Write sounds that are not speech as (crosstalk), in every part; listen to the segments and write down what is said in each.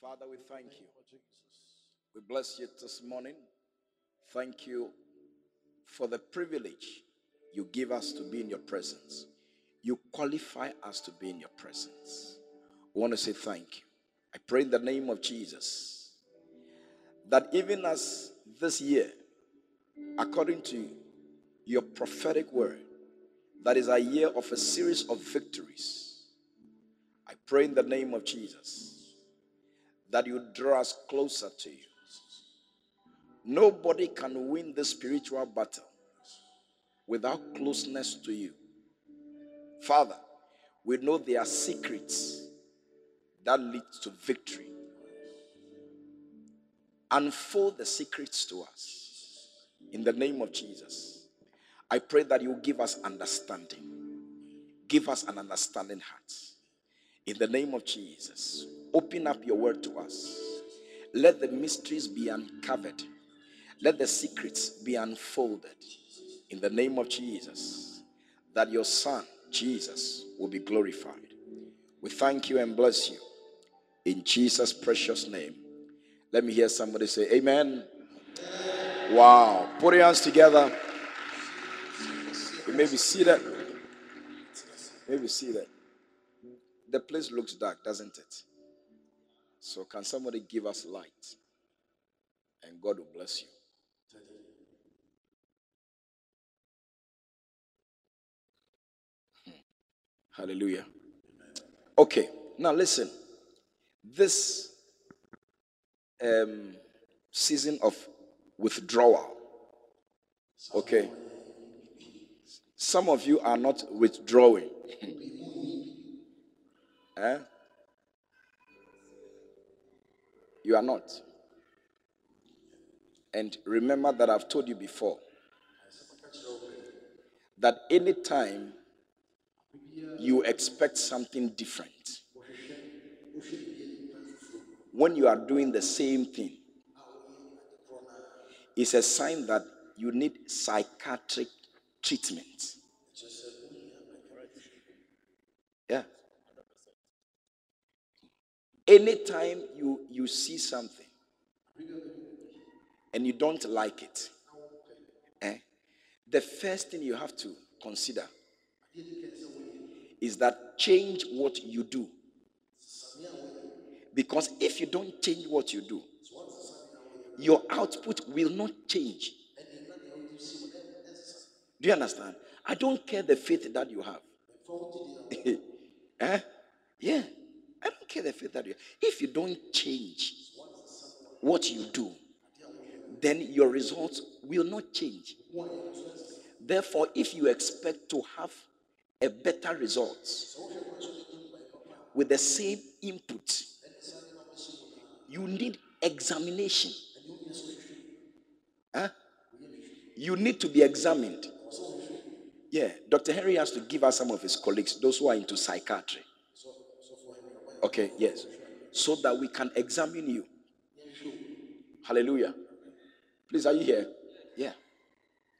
Father, we thank you. We bless you this morning. Thank you for the privilege you give us to be in your presence. You qualify us to be in your presence. I want to say thank you. I pray in the name of Jesus that even as this year, according to your prophetic word, that is a year of a series of victories. I pray in the name of Jesus that you draw us closer to you. Nobody can win the spiritual battle without closeness to you. Father, we know there are secrets that lead to victory. Unfold the secrets to us in the name of Jesus. I pray that you give us understanding. Give us an understanding heart. In the name of Jesus, open up your word to us. Let the mysteries be uncovered. Let the secrets be unfolded. In the name of Jesus, that your Son, Jesus, will be glorified. We thank you and bless you. In Jesus' precious name. Let me hear somebody say, Amen. Wow. Put your hands together. You may be seated. Maybe see that. The place looks dark, doesn't it? So, can somebody give us light? And God will bless you. Hmm. Hallelujah. Okay, now listen. This um, season of withdrawal, okay, some of you are not withdrawing. (laughs) eh? You are not. And remember that I've told you before that anytime you expect something different, when you are doing the same thing, it's a sign that you need psychiatric treatment. Yeah. Anytime you, you see something and you don't like it, eh, the first thing you have to consider is that change what you do. Because if you don't change what you do, your output will not change. Do you understand? I don't care the faith that you have. (laughs) eh? Yeah. Care the faith that you. If you don't change what you do, then your results will not change. Therefore, if you expect to have a better result with the same input, you need examination. Huh? You need to be examined. Yeah, Dr. Henry has to give us some of his colleagues, those who are into psychiatry. Okay, yes. So that we can examine you. Hallelujah. Please, are you here? Yeah.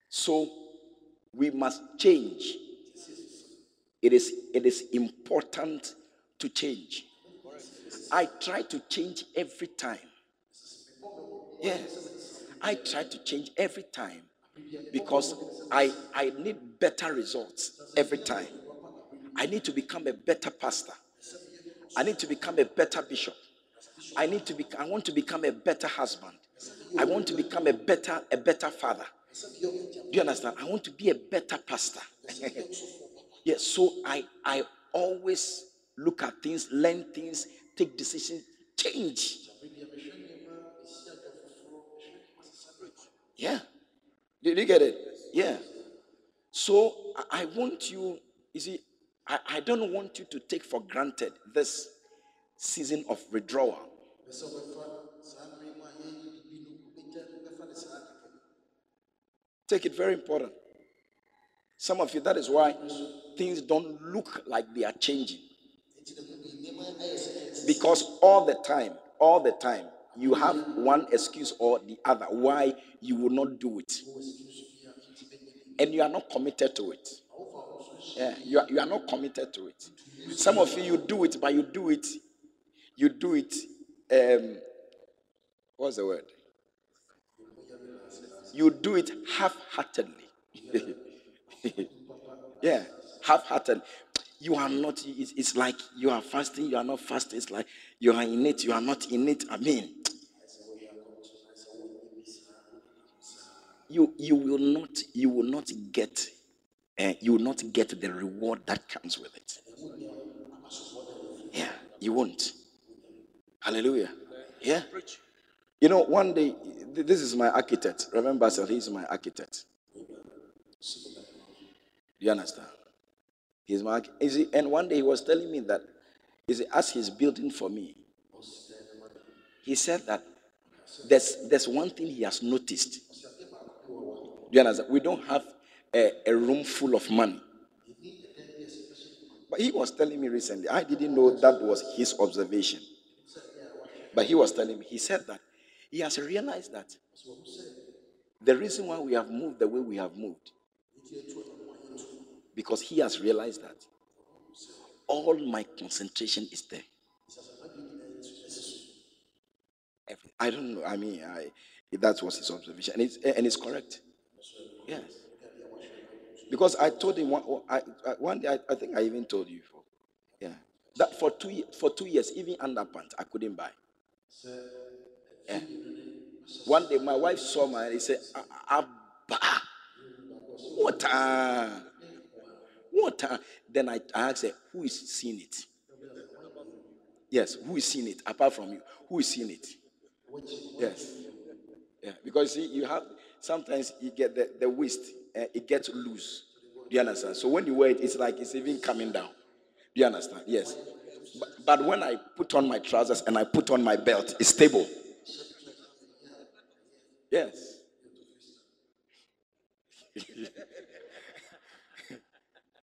So we must change. It is it is important to change. I try to change every time. Yes. I try to change every time because I I need better results every time. I need to become a better pastor. I need to become a better bishop. I need to be I want to become a better husband. I want to become a better a better father. Do you understand? I want to be a better pastor. (laughs) yes, so I I always look at things, learn things, take decisions, change. Yeah. Did you get it? Yeah. So I want you, you see, I, I don't want you to take for granted this season of withdrawal. Take it very important. Some of you, that is why things don't look like they are changing. Because all the time, all the time, you have one excuse or the other why you will not do it. And you are not committed to it. Yeah, you are, you are not committed to it. Some of you, you do it, but you do it, you do it um, what's the word? You do it half-heartedly. (laughs) yeah, half-heartedly. You are not. It's, it's like you are fasting. You are not fasting. It's like you are in it. You are not in it. I mean, you you will not you will not get uh, you will not get the reward that comes with it. Yeah, you won't. Hallelujah. Yeah. You know, one day, this is my architect. Remember, sir, he's my architect. Do you understand? He's my is and one day he was telling me that that is as he's building for me, he said that there's there's one thing he has noticed. Do you understand? We don't have a, a room full of money. But he was telling me recently, I didn't know that was his observation. But he was telling me, he said that he has realized that the reason why we have moved the way we have moved, because he has realized that all my concentration is there. I don't know. I mean, I, that was his observation, and it's, and it's correct. Yes. Because I told him one, I, one day, I, I think I even told you before. Yeah. That for two, for two years, even underpants, I couldn't buy. Yeah. One day, my wife saw me and he said, Abba, water. Uh, water. Uh, then I, I asked her, who is seeing it? Yes, who is seeing it apart from you? Who is seeing it? Yes. Yeah, because see, you have sometimes you get the, the waist, uh, it gets loose. Do you understand? So when you wear it, it's like it's even coming down. Do you understand? Yes. But, but when I put on my trousers and I put on my belt, it's stable. Yes. (laughs)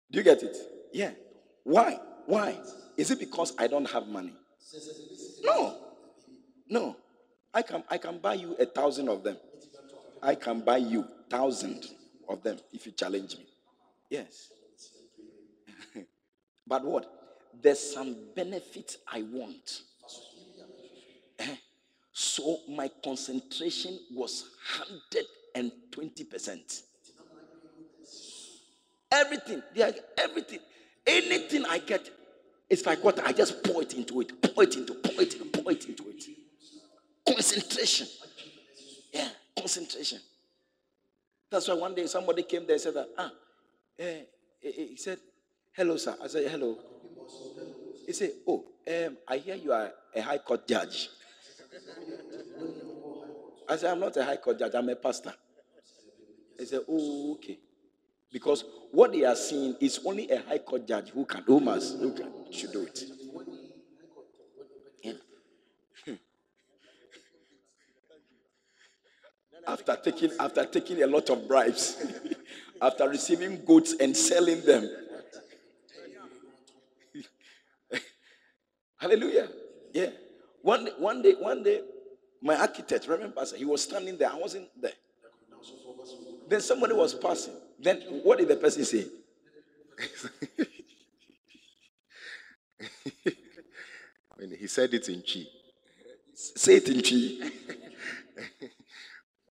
Do you get it? Yeah. Why? Why? Is it because I don't have money? No. No. I can I can buy you a thousand of them. I can buy you thousand of them if you challenge me. Yes. (laughs) but what? There's some benefit I want. Eh? So my concentration was 120%. Everything, yeah everything, anything I get, it's like what I just pour it into it, pour it into, pour it, pour it into it. Concentration. Yeah, concentration. That's why one day somebody came there and said that, ah, eh, eh, eh, he said, hello, sir. I said, hello. He said, oh, um, I hear you are a high court judge. I said, I'm not a high court judge, I'm a pastor. He said, oh, okay. Because what they are seeing is only a high court judge who can, who must, who can, should do it. After taking after taking a lot of bribes, (laughs) after receiving goods and selling them. (laughs) Hallelujah. Yeah. One day, one day, one day, my architect, remember, he was standing there. I wasn't there. Then somebody was passing. Then what did the person say? (laughs) I mean, he said it in Twi. Say it in Twi.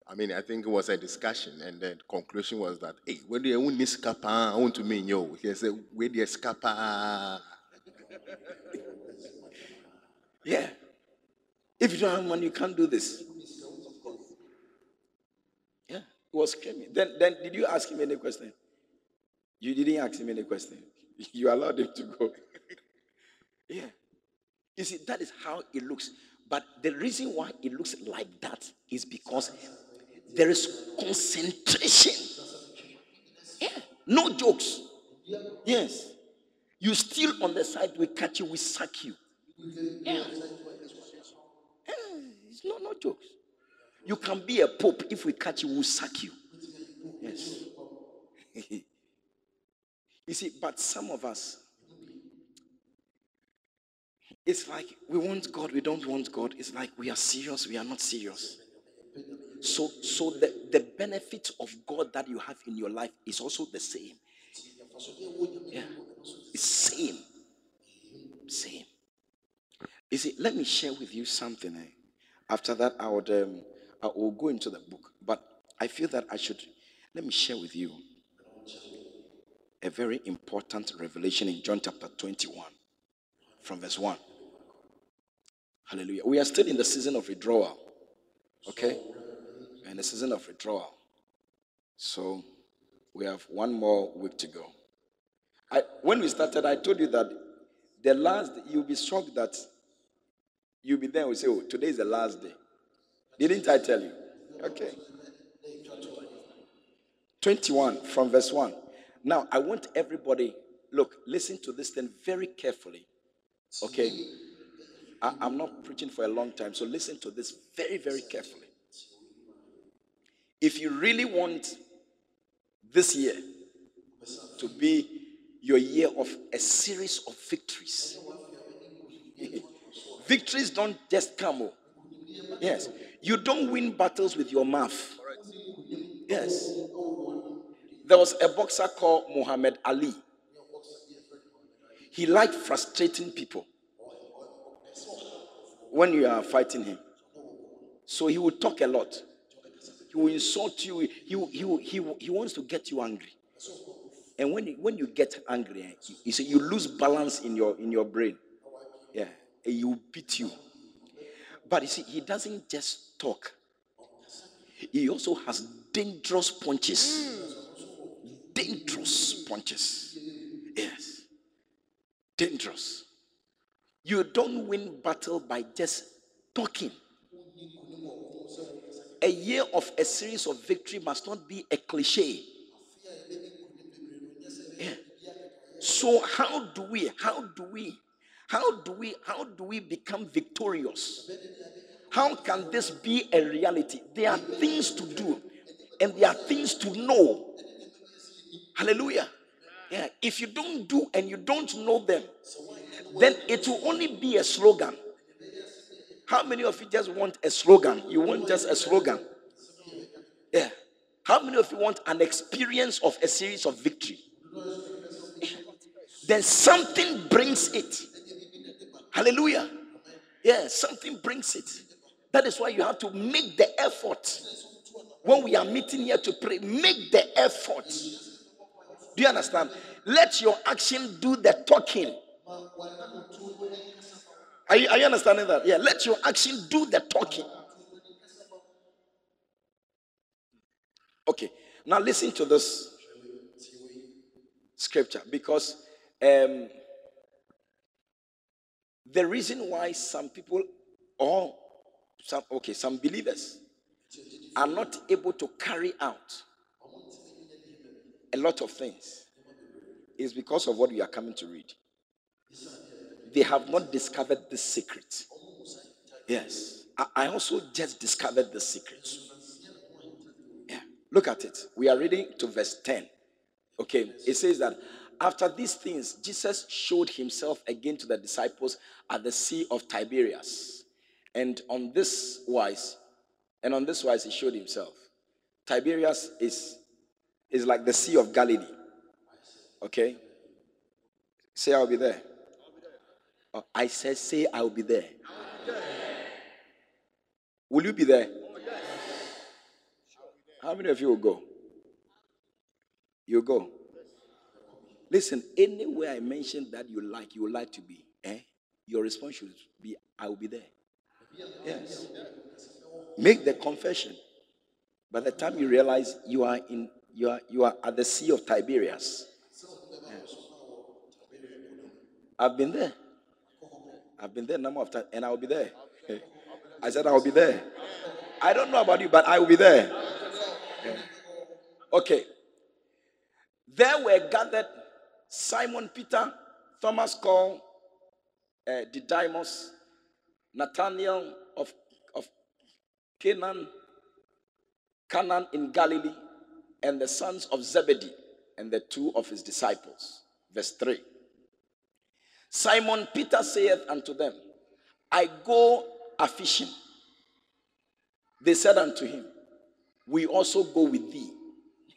I mean, I think it was a discussion, and the conclusion was that, hey, when do you want this scapa? I want to mean yo. He said, where you scapa? (laughs) Yeah. If you don't have money, you can't do this. Yeah. He was screaming. Then, then did you ask him any question? You didn't ask him any question. (laughs) You allowed him to go. (laughs) yeah. You see, that is how it looks. But the reason why it looks like that is because there is concentration. Yeah. No jokes. Yes. You still on the side, we catch you, we sack you. Yeah. yeah. It's not no jokes. You can be a pope if we catch you, we'll sack you. Yes. (laughs) you see, but some of us, it's like we want God, we don't want God. It's like we are serious, we are not serious. So, so the, the benefit of God that you have in your life is also the same. Yeah. It's same. Same. You see, let me share with you something. Eh? After that, I would um, I will go into the book. But I feel that I should let me share with you a very important revelation in John chapter 21 from verse 1. Hallelujah. We are still in the season of withdrawal. Okay? We're in the season of withdrawal. So we have one more week to go. I, when we started, I told you that the last, you'll be shocked that you'll be there and we say, Oh, today is the last day. Didn't I tell you? Okay. 21 from verse 1. Now, I want everybody, look, listen to this thing very carefully. Okay? I, I'm not preaching for a long time, so listen to this very, very carefully. If you really want this year to be your year of a series of victories, (laughs) victories don't just come. Oh. Yes. You don't win battles with your mouth. Yes. There was a boxer called Muhammad Ali. He liked frustrating people when you are fighting him. So he would talk a lot. He will insult you. He, he, he, he wants to get you angry. And when you, when you get angry, you, see, you lose balance in your in your brain. Yeah, and you beat you. But you see, he doesn't just talk. He also has dangerous punches. Dangerous punches. Yes. Dangerous. You don't win battle by just talking. A year of a series of victory must not be a cliche. Yeah. So how do we how do we how do we how do we become victorious? How can this be a reality? There are things to do and there are things to know. Hallelujah. Yeah, if you don't do and you don't know them, then it will only be a slogan. How many of you just want a slogan? You want just a slogan? Yeah. How many of you want an experience of a series of victory? Then something brings it. Hallelujah. Yeah, something brings it. That is why you have to make the effort. When we are meeting here to pray, make the effort. Do you understand? Let your action do the talking. Are you, are you understanding that? Yeah, let your action do the talking. Okay, now listen to this scripture because um, the reason why some people, or some, okay, some believers are not able to carry out a lot of things is because of what we are coming to read. They have not discovered the secret. Yes. I also just discovered the secret. Yeah. Look at it. We are reading to verse 10. Okay. It says that after these things, Jesus showed himself again to the disciples at the Sea of Tiberias. And on this wise, and on this wise, he showed himself. Tiberias is, is like the Sea of Galilee. Okay? Say, I'll be there. I said, say, I'll be there. Will you be there? How many of you will go? You go. Listen, anywhere I mention that you like, you like to be, eh? Your response should be, I will be there. Yes. Make the confession. By the time you realize you are in you are you are at the Sea of Tiberias. Yes. I've been there. I've been there a number of times, and I will be there. I said I will be there. I don't know about you, but I will be there. Okay. There were gathered Simon Peter, Thomas called uh, Didymus, Nathaniel of, of Canaan, Canaan in Galilee, and the sons of Zebedee, and the two of his disciples. Verse 3. Simon Peter saith unto them, I go a fishing. They said unto him, We also go with thee.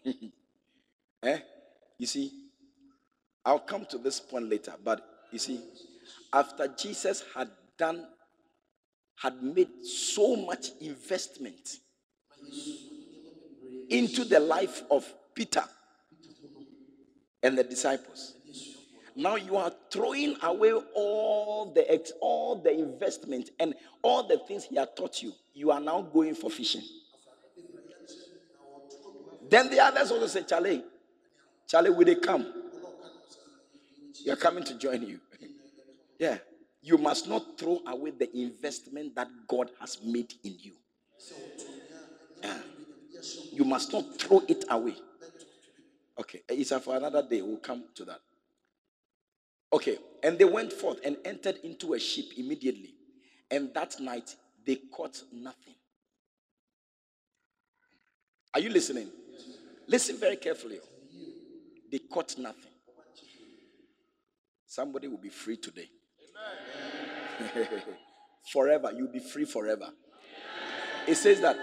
(laughs) eh? You see, I'll come to this point later, but you see, after Jesus had done, had made so much investment into the life of Peter and the disciples. Now you are throwing away all the ex- all the investment and all the things he had taught you. You are now going for fishing. Then the others also say, Charlie, Charlie, will they come? You are coming to join you. (laughs) yeah. You must not throw away the investment that God has made in you. Yeah. You must not throw it away. Okay, it's for another day. We'll come to that. Okay, and they went forth and entered into a ship immediately. And that night they caught nothing. Are you listening? Listen very carefully. They caught nothing. Somebody will be free today. (laughs) forever. You'll be free forever. It says that,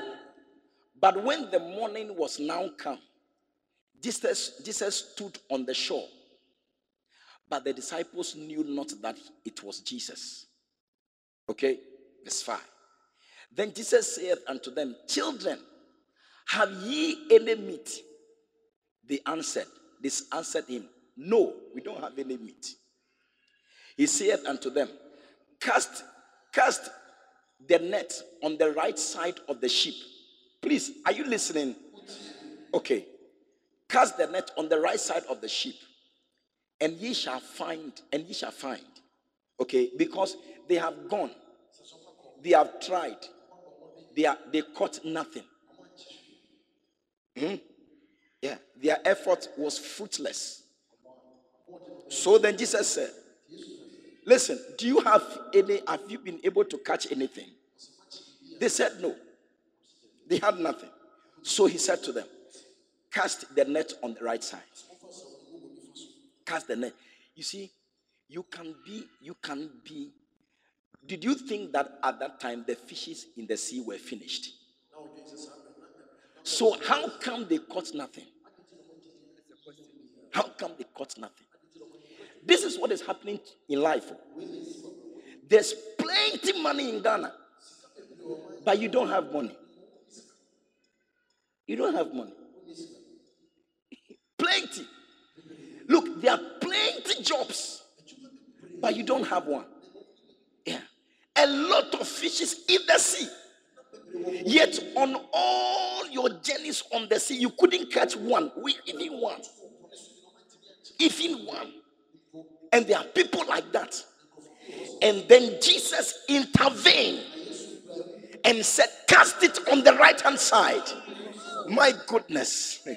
but when the morning was now come, Jesus, Jesus stood on the shore, but the disciples knew not that it was Jesus. Okay, verse 5. Then Jesus said unto them, Children, have ye any meat? They answered, This answered him, No, we don't have any meat. He said unto them, Cast, cast the net on the right side of the ship. Please, are you listening? Okay. Cast the net on the right side of the ship, and ye shall find, and ye shall find. Okay, because they have gone, they have tried, they are they caught nothing. Hmm? Yeah, their effort was fruitless. So then Jesus said, Listen, do you have any, have you been able to catch anything? They said no. They had nothing. So he said to them, Cast the net on the right side. Cast the net. You see, you can be, you can be. Did you think that at that time the fishes in the sea were finished? So how come they caught nothing? How come they caught nothing? This is what is happening in life. There's plenty money in Ghana, but you don't have money. You don't have money. Look, there are plenty jobs, but you don't have one. Yeah. A lot of fishes in the sea. Yet on all your journeys on the sea, you couldn't catch one, We even one. Even one. And there are people like that. And then Jesus intervened and said, Cast it on the right hand side. My goodness.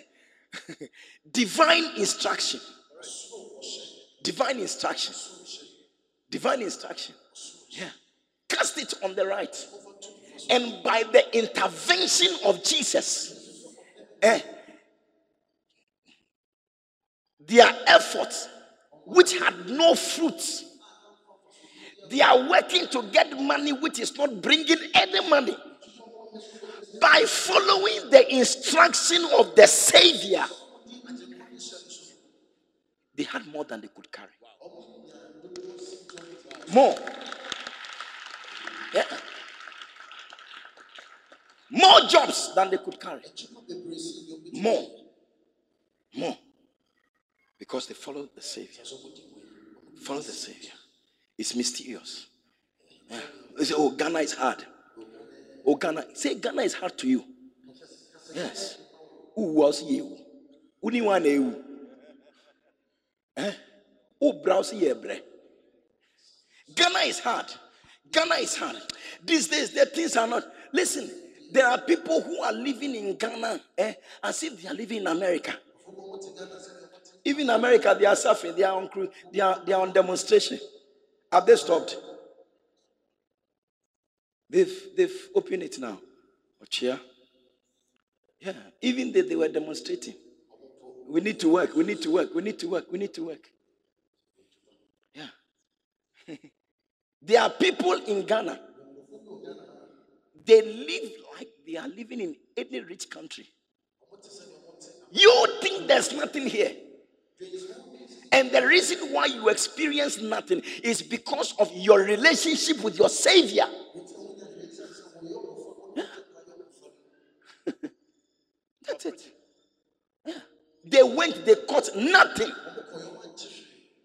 (laughs) Divine instruction. Divine instruction. Divine instruction. Yeah. Cast it on the right. And by the intervention of Jesus, eh, their efforts, which had no fruit, they are working to get money which is not bringing any money. By following the instruction of the Savior, they had more than they could carry. More. Yeah. More jobs than they could carry. More. More. Because they followed the Savior. Follow the Savior. It's mysterious. Yeah. They say, oh, Ghana is hard. Oh, Ghana. Say Ghana is hard to you. Yes. Who was you? Who? Eh? Who ye bre? Ghana is hard. Ghana is hard. These days, the things are not. Listen, there are people who are living in Ghana eh, as if they are living in America. Even in America, they are suffering. They are on. They are, they are on demonstration. Have they stopped? They've they've opened it now. Ochia. Yeah. Even they, they were demonstrating. We need to work. We need to work. We need to work. We need to work. Yeah. (laughs) there are people in Ghana. They live like they are living in any rich country. You think there's nothing here. And the reason why you experience nothing is because of your relationship with your Savior. (laughs) That's it. They caught nothing.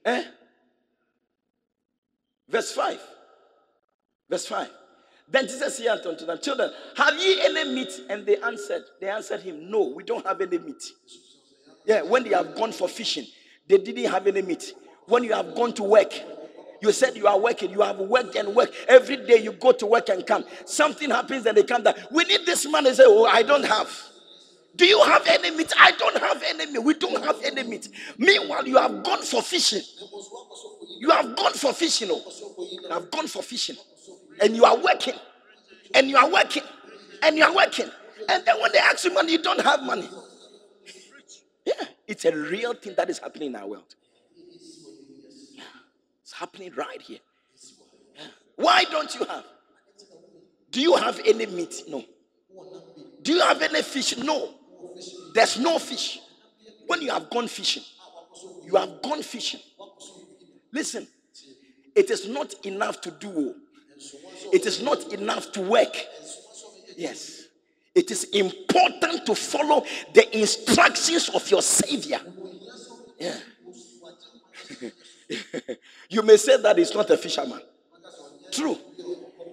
Eh? Verse 5. Verse 5. Then Jesus said unto them, Children, have ye any meat? And they answered, They answered him, No, we don't have any meat. Yeah, when they have gone for fishing, they didn't have any meat. When you have gone to work, you said you are working, you have worked and worked. Every day you go to work and come. Something happens and they come down. We need this man. They say, Oh, I don't have. Do you have any meat? I don't have any meat. We don't have any meat. Meanwhile, you have gone for fishing. You have gone for fishing. Oh. You have gone for fishing. And you are working. And you are working. And you are working. And then when they ask you money, you don't have money. Yeah, it's a real thing that is happening in our world. It's happening right here. Why don't you have? Do you have any meat? No. Do you have any fish? No. There's no fish. When you have gone fishing, you have gone fishing. Listen, it is not enough to do. It is not enough to work. Yes. It is important to follow the instructions of your Savior. Yeah. (laughs) you may say that he's not a fisherman. True.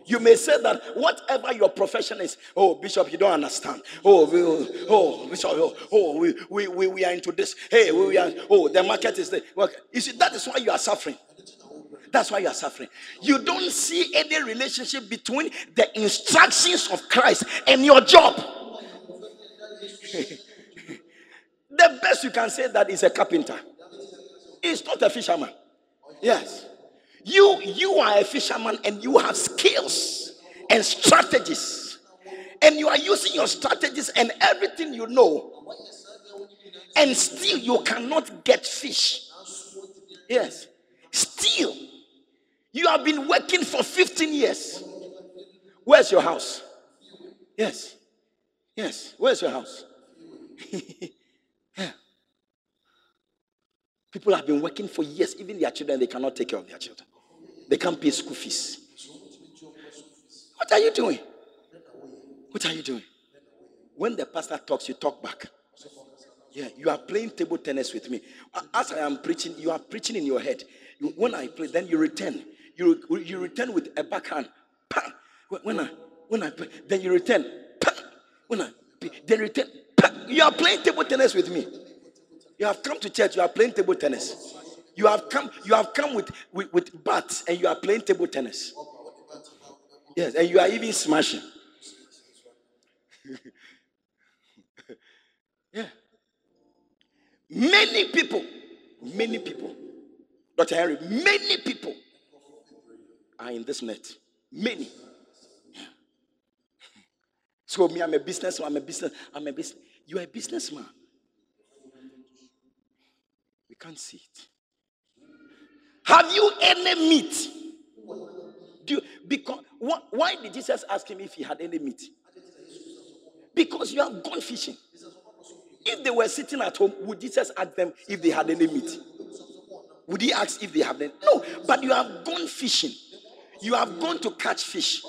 You may say that whatever your profession is, oh, Bishop, you don't understand. Oh, we, oh, oh, Bishop, oh, oh we, we, we, we are into this. Hey, we, we are, oh, the market is there. You see, that is why you are suffering. That's why you are suffering. You don't see any relationship between the instructions of Christ and your job. (laughs) the best you can say that is a carpenter. It's not a fisherman. Yes. You you are a fisherman and you have skills and strategies. And you are using your strategies and everything you know. And still you cannot get fish. Yes. Still you have been working for 15 years. Where's your house? Yes. Yes. Where's your house? (laughs) yeah. People have been working for years, even their children, they cannot take care of their children. They can't pay school fees. What are you doing? What are you doing? When the pastor talks, you talk back. Yeah, you are playing table tennis with me. As I am preaching, you are preaching in your head. When I play, then you return. You, you return with a backhand. When I when I play, then you return. Pam. When I then return. You are playing table tennis with me. You have come to church. You are playing table tennis. You have come. You have come with with, with bats and you are playing table tennis. Yes, and you are even smashing. (laughs) yeah. Many people, many people, Dr. Henry, many people are in this net. Many. So me, I'm a businessman. I'm a business. I'm a business. You are a businessman. We can't see it. Have you any meat? Do you, because why, why did Jesus ask him if he had any meat? Because you have gone fishing. If they were sitting at home, would Jesus ask them if they had any meat? Would he ask if they have any? No, but you have gone fishing. You have gone to catch fish.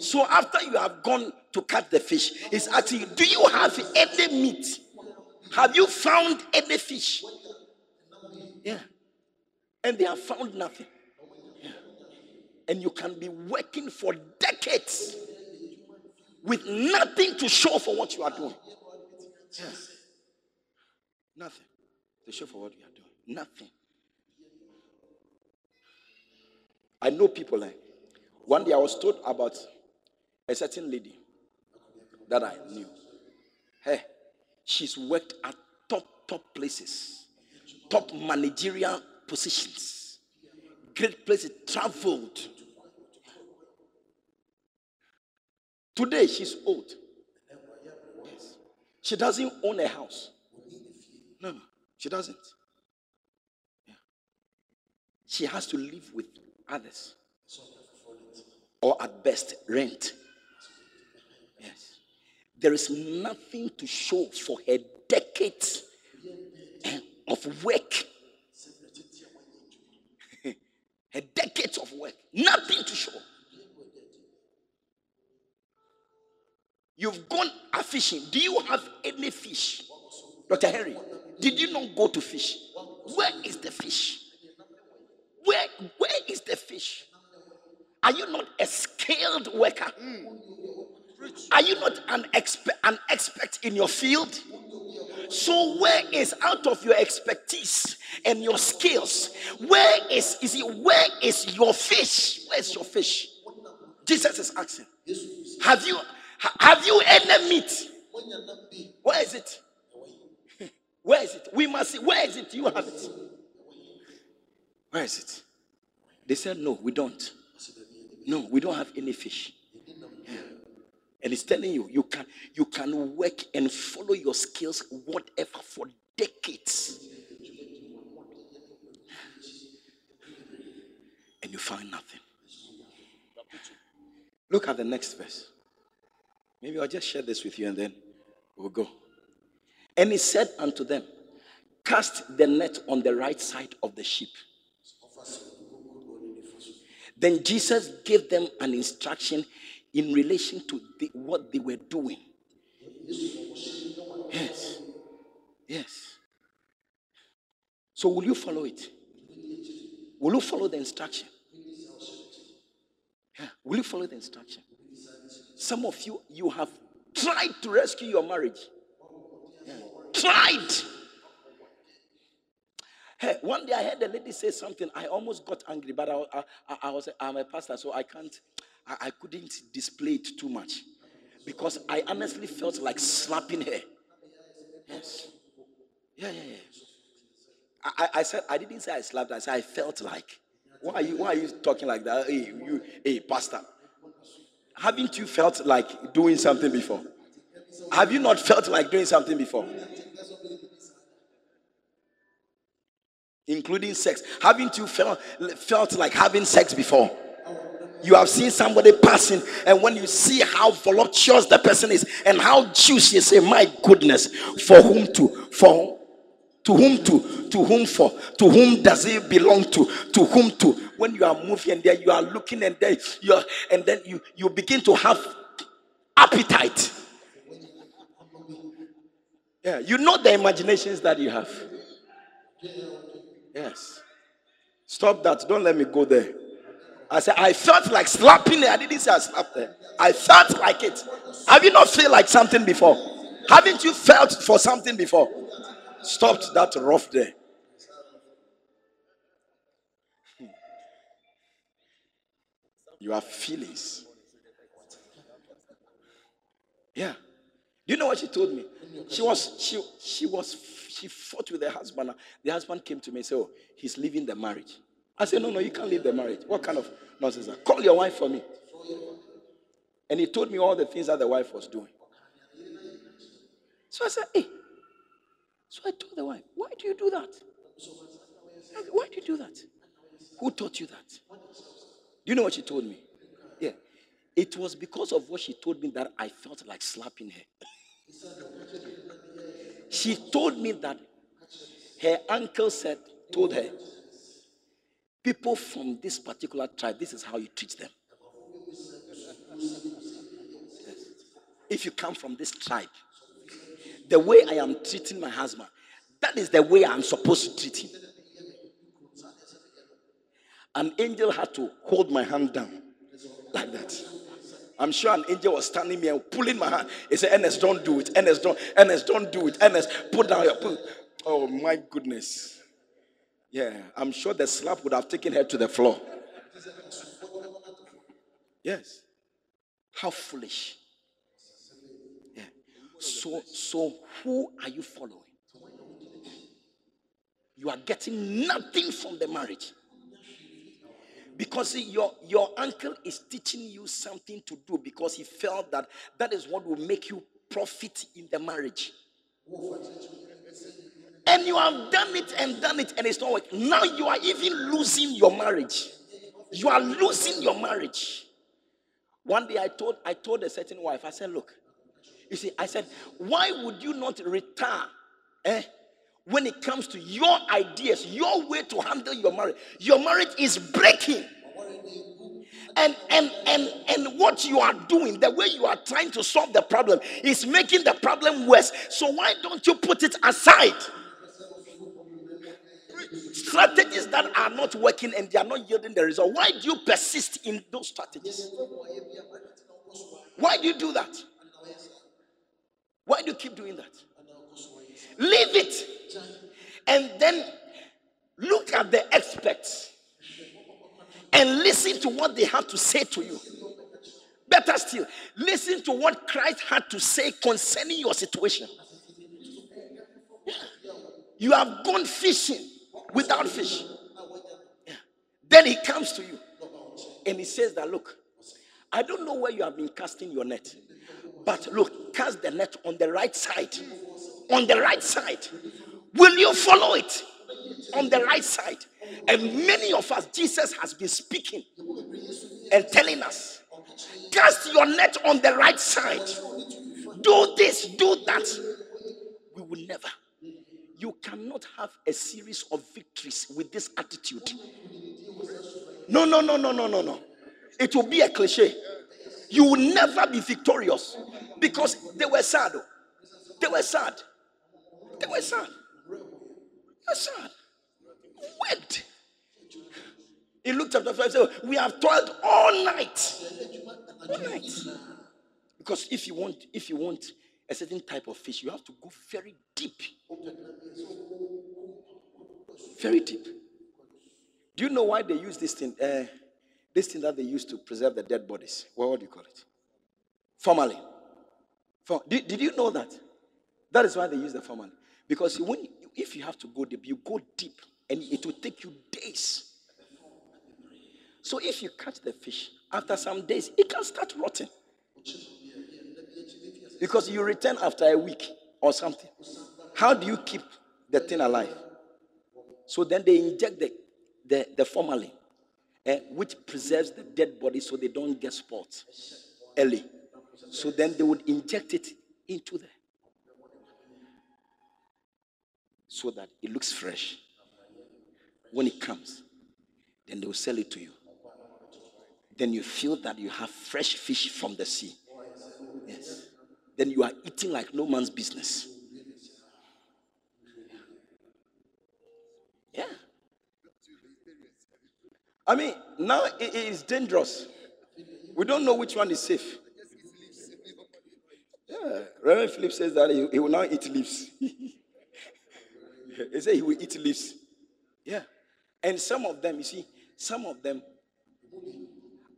So after you have gone to catch the fish, it's asking you, do you have any meat? Have you found any fish? Yeah. And they have found nothing. And you can be working for decades with nothing to show for what you are doing. Yeah. Nothing to show for what you are doing. Nothing. I know people like one day I was told about a certain lady that I knew. Hey, she's worked at top, top places, top managerial positions, great places, traveled. Today she's old. She doesn't own a house. No, no, she doesn't. Yeah. She has to live with others or at best rent. Yes. There is nothing to show for her decades eh, of work. A decade of work, nothing to show. You've gone a fishing. Do you have any fish? Dr. Henry, did you not go to fish? Where is the fish? Where, where is the fish? Are you not a skilled worker? Are you not an expert, an expert in your field? So where is out of your expertise and your skills? Where is is it? Where is your fish? Where's your fish? Jesus is asking. Have you have you any meat? Where is it? (laughs) Where is it? We must see. Where is it? You have it. Where is it? They said, No, we don't. No, we don't have any fish. And it's telling you you can you can work and follow your skills, whatever, for decades. And you find nothing. Look at the next verse. Maybe I'll just share this with you and then we'll go. And he said unto them, Cast the net on the right side of the ship. Then Jesus gave them an instruction in relation to the, what they were doing. Yes. Yes. So, will you follow it? Will you follow the instruction? Yeah. Will you follow the instruction? Some of you, you have tried to rescue your marriage. Yeah. Tried. Hey, one day I heard the lady say something. I almost got angry, but I, I, I was I'm a pastor, so I can't. I, I couldn't display it too much because I honestly felt like slapping her. Yes. Yeah, yeah, yeah. I, I- said I didn't say I slapped. I said I felt like. Why are you Why are you talking like that? Hey, you, hey, pastor. Haven't you felt like doing something before? Have you not felt like doing something before? including sex. Haven't you felt, felt like having sex before? You have seen somebody passing, and when you see how voluptuous the person is and how juicy, you say, My goodness, for whom to, for to whom to, to whom for, to whom does it belong to, to whom to. When you are moving and there you are looking and then you are, and then you you begin to have appetite. Yeah, you know the imaginations that you have. Yes. Stop that. Don't let me go there. I said, I felt like slapping her. I didn't say I slapped her. I felt like it. Have you not felt like something before? Haven't you felt for something before? Stopped that rough there. Hmm. You have feelings. Yeah. Do you know what she told me? She was she she was she fought with her husband. The husband came to me and said, Oh, he's leaving the marriage. I said, No, no, you can't leave the marriage. What kind of nonsense? Call your wife for me. And he told me all the things that the wife was doing. So I said, Hey. So I told the wife, Why do you do that? Why do you do that? Who taught you that? Do you know what she told me? Yeah. It was because of what she told me that I felt like slapping her. She told me that her uncle said, told her, people from this particular tribe, this is how you treat them. If you come from this tribe, the way I am treating my husband, that is the way I'm supposed to treat him. An angel had to hold my hand down like that. I'm sure an angel was standing there pulling my hand. He said, Ernest, don't do it. Ernest, don't, Ernest, don't do it. Ernest, put down your put. Oh my goodness. Yeah, I'm sure the slap would have taken her to the floor. Yes. How foolish. Yeah. So, so who are you following? You are getting nothing from the marriage. Because your, your uncle is teaching you something to do because he felt that that is what will make you profit in the marriage. And you have done it and done it and it's not working. Now you are even losing your marriage. You are losing your marriage. One day I told I told a certain wife, I said, look, you see, I said, why would you not retire? Eh? when it comes to your ideas, your way to handle your marriage, your marriage is breaking. And and and and what you are doing, the way you are trying to solve the problem, is making the problem worse. So why don't you put it aside? Strategies that are not working and they are not yielding the result. Why do you persist in those strategies? Why do you do that? Why do you keep doing that? Leave it. And then look at the experts and listen to what they have to say to you. Better still, listen to what Christ had to say concerning your situation. You have gone fishing without fish. Then he comes to you and he says that, look, I don't know where you have been casting your net, but look, cast the net on the right side. On the right side. Will you follow it? On the right side. And many of us, Jesus has been speaking and telling us, cast your net on the right side. Do this, do that. We will never. You cannot have a series of victories with this attitude. No, no, no, no, no, no, no. It will be a cliche. You will never be victorious because they were sad. They were sad. They were sad. They were sad. Wept. In Luke chapter 5, said, We have toiled all night. All night. Because if you want, if you want a certain type of fish, you have to go very deep. Very deep. Do you know why they use this thing? Uh, this thing that they use to preserve the dead bodies. Well, what do you call it? Formalin. For, did, did you know that? That is why they use the formalin. Because when if you have to go deep, you go deep and it will take you days. So if you catch the fish, after some days, it can start rotting. Because you return after a week or something. How do you keep the thing alive? So then they inject the, the, the formalin, eh, which preserves the dead body so they don't get spots early. So then they would inject it into there so that it looks fresh. When it comes, then they will sell it to you. Then you feel that you have fresh fish from the sea. Yes. Then you are eating like no man's business. Yeah. I mean, now it is dangerous. We don't know which one is safe. Yeah. Reverend Philip says that he, he will now eat leaves. (laughs) he said he will eat leaves. Yeah. And some of them, you see, some of them,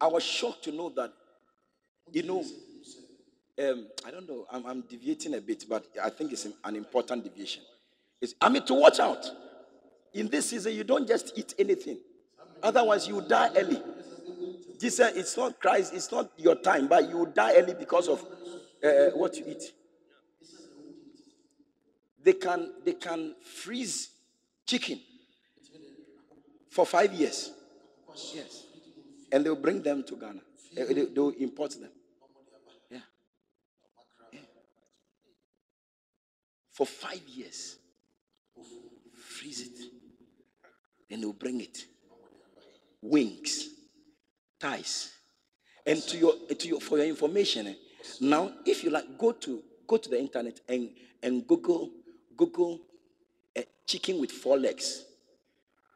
I was shocked to know that, you know, um, I don't know, I'm, I'm, deviating a bit, but I think it's an important deviation. It's, I mean, to watch out. In this season, you don't just eat anything, otherwise, you die early. Jesus, it's not Christ, it's not your time, but you die early because of uh, what you eat. They can, they can freeze chicken for five years. Yes. And they'll bring them to Ghana. They, will import them. Yeah. yeah. For five years. Freeze it. Then they'll bring it. Wings, thighs. And to your, to your for your information, eh, now if you like, go to go to the internet and, and Google Google a chicken with four legs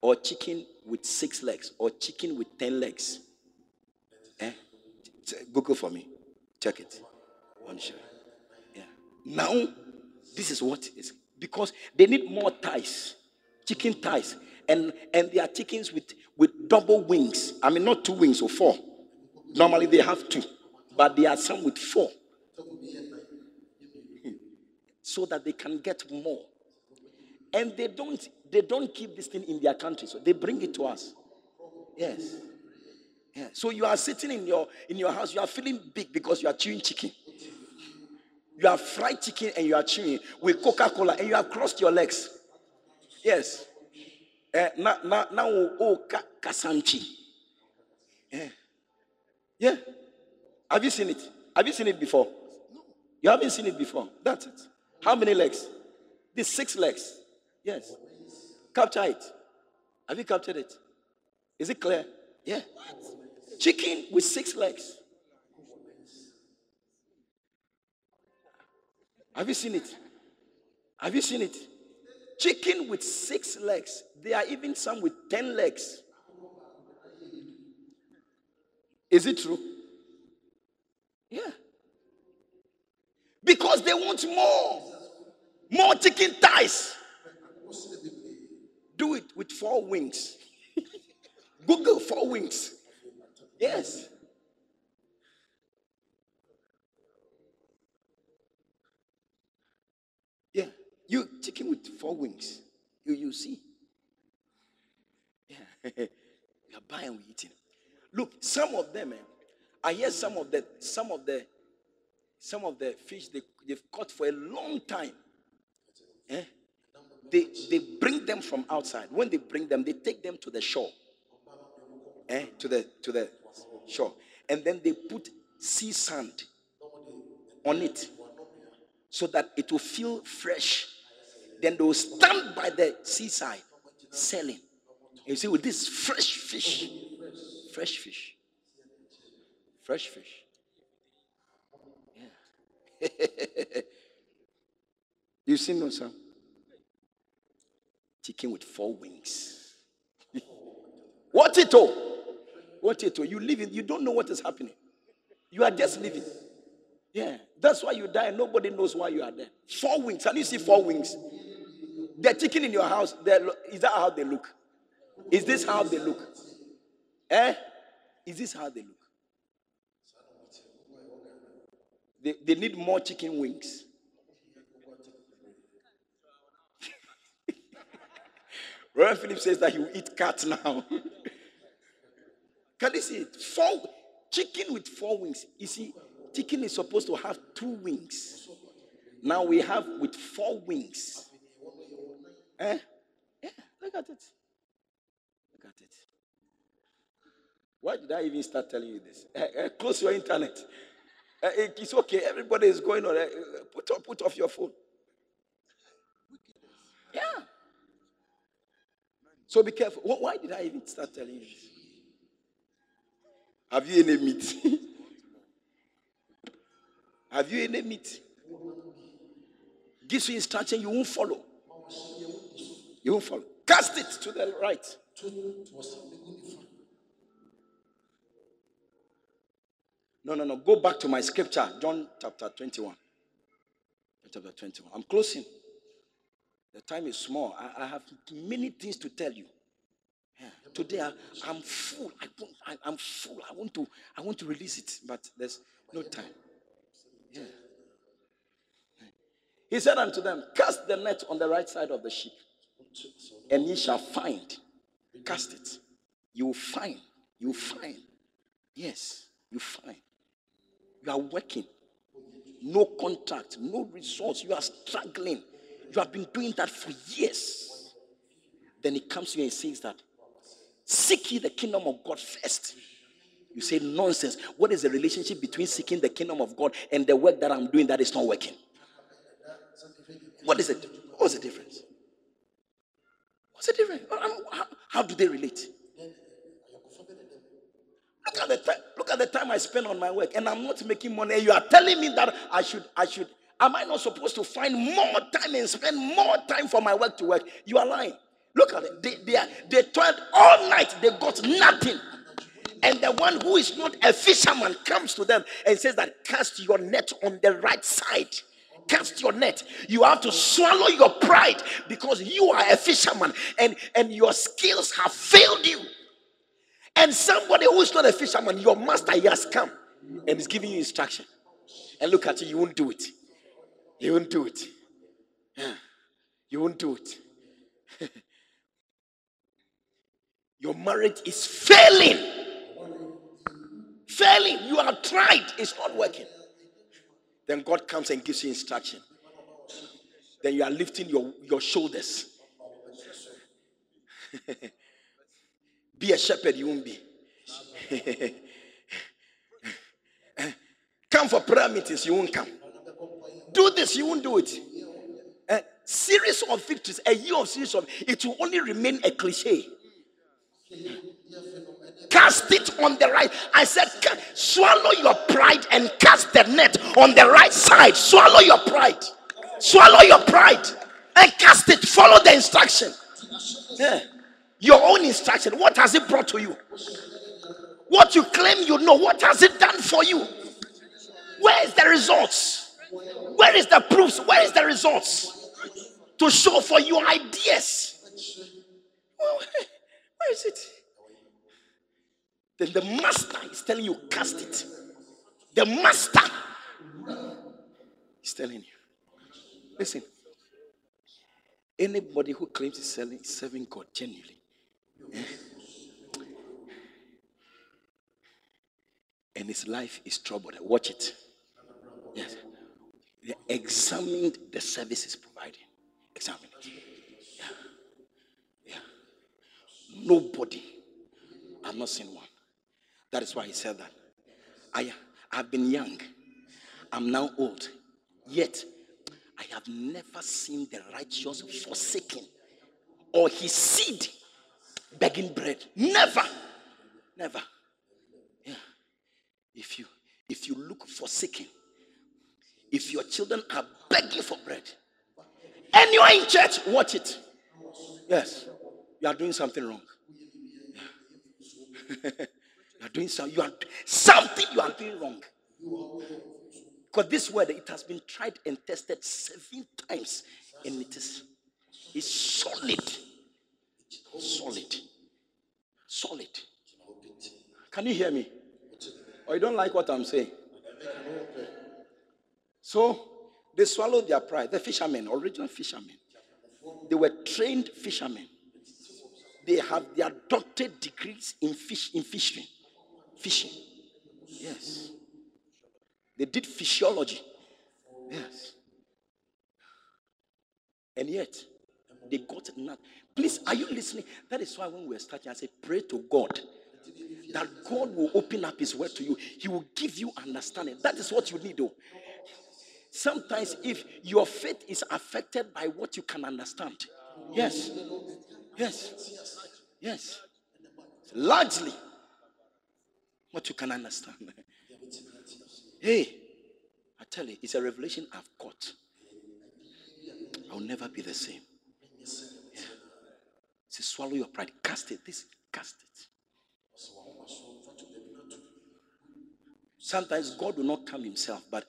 or chicken with six legs or chicken with 10 legs. Eh? Google for me. Check it. One show. Yeah. Now, this is what is. Because they need more thighs, chicken thighs. And and they are chickens with, with double wings. I mean, not two wings or four. Normally they have two, but there are some with four. (laughs) So that they can get more. And they don't they don't keep this thing in their country, so they bring it to us. Yes. Yeah. So you are sitting in your in your house, you are feeling big because you are chewing chicken. You have fried chicken and you are chewing with Coca-Cola and you have crossed your legs. Yes. Now, now, now, oh, kasanchi. Yeah. Yeah. Have you seen it? Have you seen it before? You haven't seen it before. That's it. How many legs? The six legs. Yes. Capture it. Have you captured it? Is it clear? Yeah. Chicken with six legs. Have you seen it? Have you seen it? Chicken with six legs. There are even some with ten legs. Is it true? Yeah. Because they want more. More chicken thighs. Do it with four wings. (laughs) Google four wings. Yes. Yeah. You chicken with four wings. You you see. (laughs) Yeah. we are buying, we eating. Look, some of them, eh, I hear some of the some of the some of the fish they, they've caught for a long time. Eh? They they bring them from outside. When they bring them, they take them to the shore. Eh? To the to the shore. And then they put sea sand on it so that it will feel fresh. Then they will stand by the seaside selling. You see, with this fresh fish, fresh fish, fresh fish. Yeah. (laughs) you seen no sir? Chicken with four wings. what it all? What it all? You live in, you don't know what is happening. You are just living. Yeah, that's why you die. Nobody knows why you are there. Four wings. Can you see four wings? The chicken in your house. Is that how they look? Is this how they look? Eh? Is this how they look? They, they need more chicken wings. (laughs) Reverend Philip says that he will eat cat now. (laughs) Can you see it? Four chicken with four wings. You see, chicken is supposed to have two wings. Now we have with four wings. Eh? Yeah, look at it. Look at it. Why did I even start telling you this? Eh, eh, close your internet. Eh, eh, it's okay. Everybody is going on. Put, off, put off your phone. Yeah. So be careful. Wh- Why did I even start telling you this? Have you any meat? (laughs) Have you any meat? Gives you instruction, you won't follow. You won't follow. Cast it to the right. No, no, no. Go back to my scripture, John chapter 21. Chapter 21. I'm closing. The time is small. I, I have many things to tell you. Yeah. Today I, I'm full. I, I, I'm full. I want to. I want to release it, but there's no time. Yeah. He said unto them, Cast the net on the right side of the ship, and ye shall find. Cast it. You will find. You will find. Yes, you find. You are working. No contract, no results. You are struggling. You have been doing that for years. Then he comes to you and says that seek ye the kingdom of God first. You say nonsense. What is the relationship between seeking the kingdom of God and the work that I'm doing that is not working? What is it? What's the difference? What's the difference? Um, How, how do they relate? Look at the time. Look at the time I spend on my work, and I'm not making money. You are telling me that I should, I should. Am I not supposed to find more time and spend more time for my work to work? You are lying. Look at it. They, they, are, they toiled all night. They got nothing. And the one who is not a fisherman comes to them and says that cast your net on the right side. Cast your net. You have to swallow your pride because you are a fisherman and, and your skills have failed you. And somebody who is not a fisherman, your master, he has come and is giving you instruction. And look at you, you won't do it. You won't do it. You won't do it. (laughs) your marriage is failing. Failing. You have tried, it's not working. Then God comes and gives you instruction. Then you are lifting your, your shoulders. (laughs) be a shepherd, you won't be. (laughs) come for prayer meetings, you won't come. Do this, you won't do it. Eh, series of victories, a year of series of it will only remain a cliche. Cast it on the right. I said, swallow your pride and cast the net on the right side. Swallow your pride. Swallow your pride and cast it. Follow the instruction. Yeah. Your own instruction. What has it brought to you? What you claim you know, what has it done for you? Where is the results? Where is the proofs? Where is the results? To show for your ideas. (laughs) Where is it? Then the master is telling you, cast it. The master is telling you. Listen. Anybody who claims he's selling, serving God genuinely. Eh? And his life is troubled. Watch it. Yes. They examined the services providing. Examine it. Yeah. Yeah. Nobody. I'm not seen one. That is why he said that. I have been young. I'm now old. Yet I have never seen the righteous forsaken or his seed begging bread. Never. Never. Yeah. If you if you look forsaken, if your children are begging for bread, and you are in church, watch it. Yes, you are doing something wrong. Yeah. (laughs) you are doing something. You are something you are doing wrong. Because this word it has been tried and tested seven times, and it is it's solid, solid, solid. Can you hear me? Or you don't like what I'm saying? So they swallowed their pride. The fishermen, original fishermen, they were trained fishermen. They have their doctorate degrees in fish in fishing. Fishing. Yes. They did physiology. Yes. And yet, they got nothing. Please, are you listening? That is why when we were starting, I said, pray to God that God will open up His word to you. He will give you understanding. That is what you need, though. Sometimes, if your faith is affected by what you can understand, yes, yes, yes, largely what you can understand. Hey, I tell you, it's a revelation I've got. I'll never be the same. Yeah. Say, swallow your pride. Cast it. This, cast it. Sometimes God will not come himself, but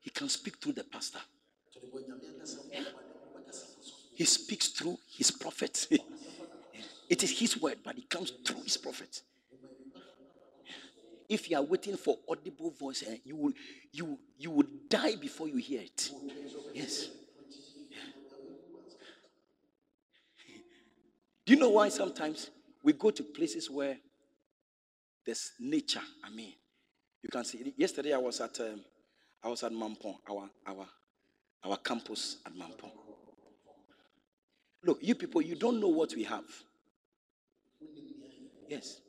he can speak through the pastor. Yeah. He speaks through his prophet. (laughs) it is his word, but it comes through his prophet. If you are waiting for audible voice, eh, you will you you will die before you hear it. Yes. Do you know why sometimes we go to places where there's nature? I mean, you can see. Yesterday I was at um, I was at Mampong, our our our campus at Mampong. Look, you people, you don't know what we have. Yes.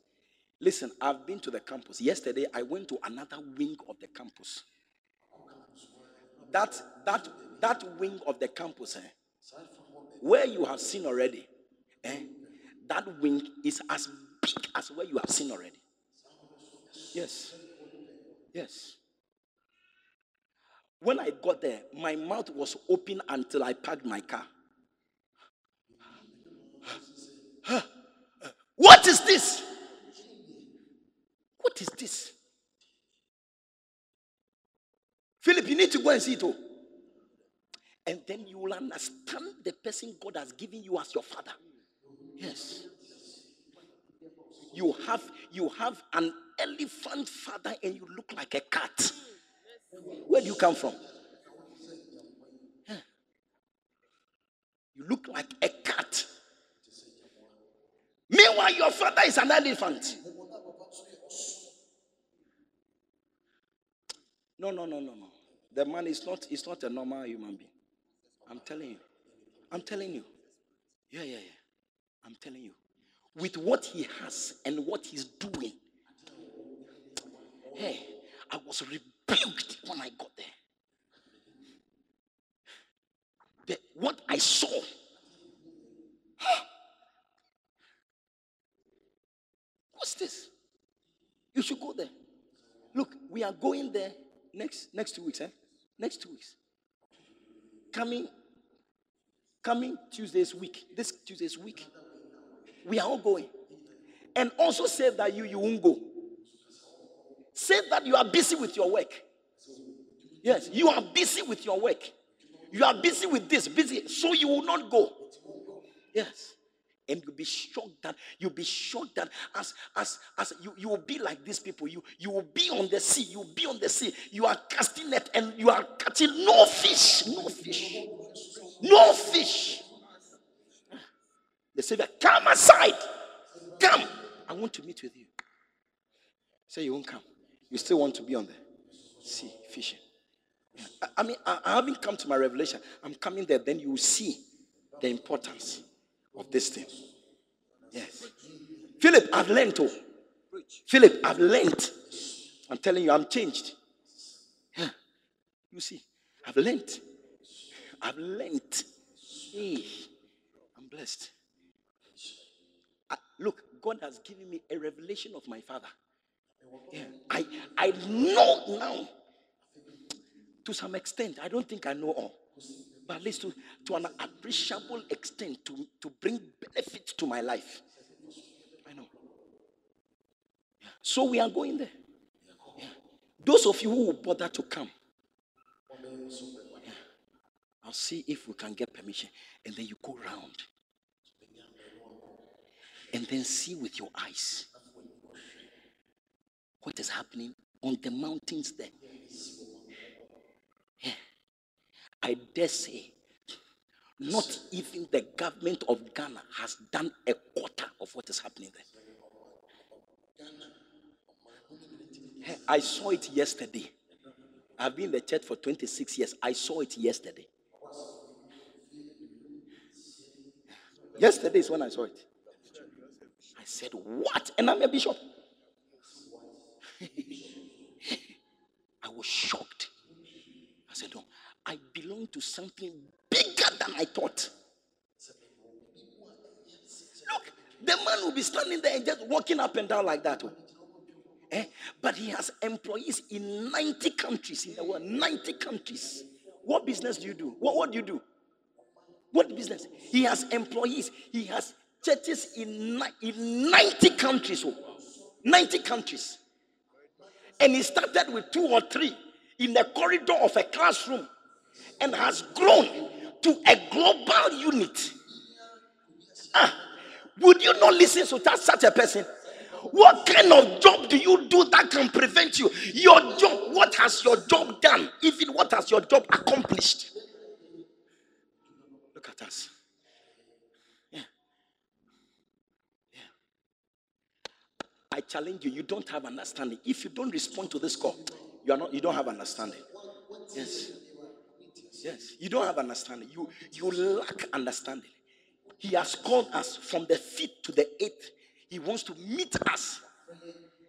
Listen, I've been to the campus. Yesterday, I went to another wing of the campus. That that that wing of the campus, eh, where you have seen already, eh, that wing is as big as where you have seen already. Yes, yes. When I got there, my mouth was open until I parked my car. What is this? What is this? Philip, you need to go and see it. all. And then you will understand the person God has given you as your father. Yes. You have you have an elephant father and you look like a cat. Where do you come from? You look like a cat. Meanwhile, your father is an elephant. No, no, no, no, no. The man is not is not a normal human being. I'm telling you. I'm telling you. Yeah, yeah, yeah. I'm telling you. With what he has and what he's doing. Hey, I was rebuked when I got there. the, what I saw. What's this? You should go there. Look, we are going there next next two weeks, eh? Next two weeks. Coming, coming Tuesday's week. This Tuesday's week. We are all going. And also say that you you won't go. Say that you are busy with your work. Yes, you are busy with your work. You are busy with this, busy, so you will not go. Yes. And you'll be shocked that you'll be shocked that as as as you, you will be like these people, you you will be on the sea, you'll be on the sea, you are casting net and you are catching no fish, no fish, no fish. The Savior, come aside, come. I want to meet with you. Say you won't come. You still want to be on the sea fishing. I, I mean, I, I haven't come to my revelation. I'm coming there, then you will see the importance of this thing. Yes. Philip, I've learned. Oh. Philip, I've learned. I'm telling you, I'm changed. Yeah. You see, I've learned. I've learned. Hey, I'm blessed. I, look, God has given me a revelation of my father. Yeah. I, I know now to some extent. I don't think I know all but at least to, to an appreciable extent to, to bring benefit to my life. I know. So we are going there. Yeah. Those of you who will bother to come, yeah. I'll see if we can get permission. And then you go round. And then see with your eyes what is happening on the mountains there. I dare say, not even the government of Ghana has done a quarter of what is happening there. I saw it yesterday. I've been in the church for 26 years. I saw it yesterday. Yesterday is when I saw it. I said, What? And I'm a bishop. (laughs) I was shocked. I said, No, I belong to something bigger than I thought. Look, the man will be standing there and just walking up and down like that. Eh? But he has employees in 90 countries in the world. 90 countries. What business do you do? What, what do you do? What business? He has employees. He has churches in, in 90 countries. Oh. 90 countries. And he started with two or three in the corridor of a classroom and has grown to a global unit. Ah, would you not listen to that, such a person? What kind of job do you do that can prevent you? Your job, what has your job done? Even what has your job accomplished? Look at us. Yeah. Yeah. I challenge you, you don't have understanding. If you don't respond to this call, you are not you don't have understanding. Yes. Yes, you don't have understanding. You you lack understanding. He has called us from the fifth to the eighth. He wants to meet us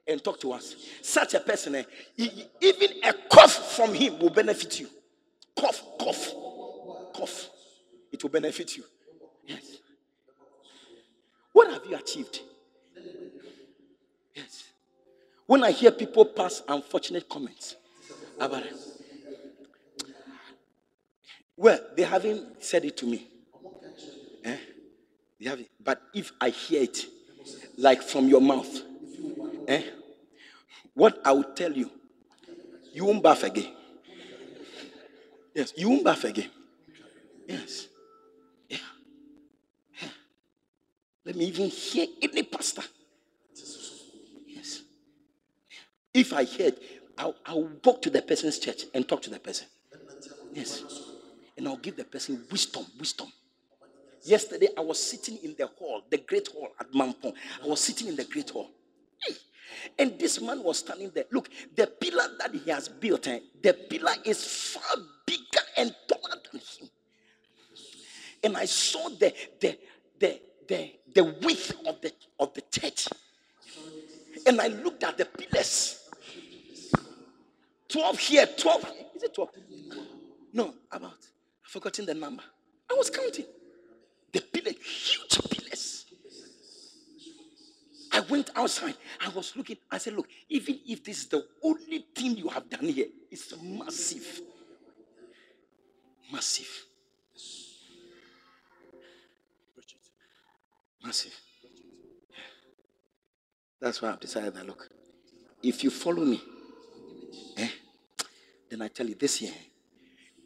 and talk to us. Such a person, eh, he, even a cough from him will benefit you. Cough, cough, cough. It will benefit you. Yes. What have you achieved? Yes. When I hear people pass unfortunate comments about it, well, they haven't said it to me. Eh? They haven't. But if I hear it, like from your mouth, eh? what I will tell you, you won't bath again. Yes, you won't bath again. Yes. Yeah. yeah. Let me even hear any pastor. Yes. If I hear it, I'll, I'll walk to the person's church and talk to the person. Yes and I'll give the person wisdom, wisdom. Yesterday, I was sitting in the hall, the great hall at Mampong. I was sitting in the great hall. And this man was standing there. Look, the pillar that he has built, eh, the pillar is far bigger and taller than him. And I saw the the the the, the width of the of the church. And I looked at the pillars. 12 here, 12. Is it 12? No, about forgotten the number. I was counting. The pillar, huge pillars. I went outside. I was looking. I said, Look, even if this is the only thing you have done here, it's massive. Massive. Massive. That's why I've decided that look, if you follow me, eh, then I tell you this year,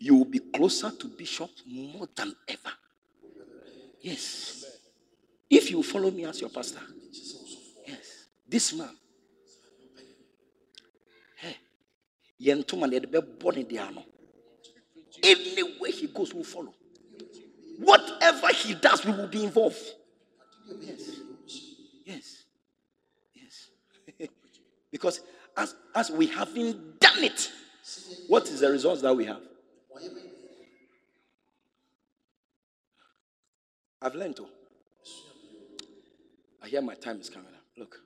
you will be closer to Bishop more than ever. Yes. If you follow me as your pastor, yes. This man, hey, Anywhere he goes, we'll follow. Whatever he does, we will be involved. Yes. Yes. Yes. (laughs) because as, as we haven't done it, what is the results that we have? I've learned to. I hear my time is coming up. Look.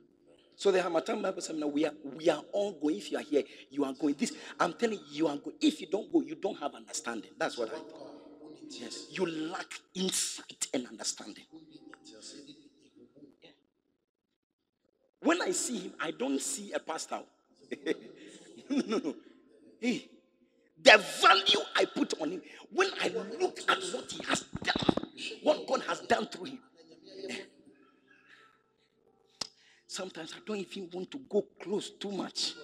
So the Harmattan Bible Seminar, we are we are all going. If you are here, you are going. This I'm telling you, you are going. If you don't go, you don't have understanding. That's what I Yes. You lack insight and understanding. When I see him, I don't see a pastor. (laughs) no, no, no. Hey, the value I put on him, when I look at what he has done, what God has done through him, sometimes I don't even want to go close too much.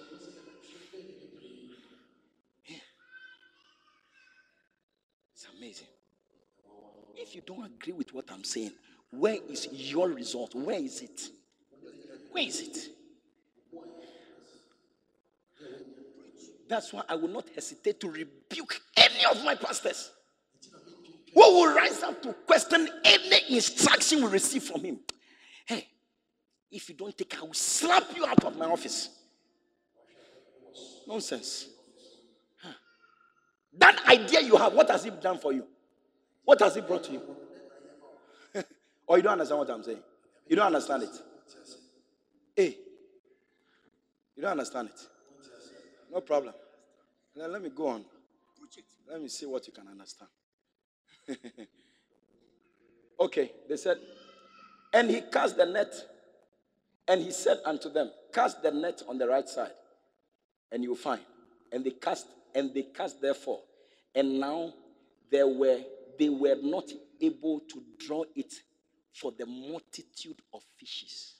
It's amazing. If you don't agree with what I'm saying, where is your result? Where is it? Where is it? That's why I will not hesitate to rebuke any of my pastors who will rise up to question any instruction we receive from him. Hey, if you don't take, I will slap you out of my office. Nonsense. Huh. That idea you have, what has it done for you? What has it brought to you? (laughs) or you don't understand what I'm saying? You don't understand it? Hey, you don't understand it? No problem. Now let me go on. Let me see what you can understand. (laughs) okay, they said, and he cast the net, and he said unto them, Cast the net on the right side, and you'll find. And they cast, and they cast therefore. And now there were they were not able to draw it for the multitude of fishes.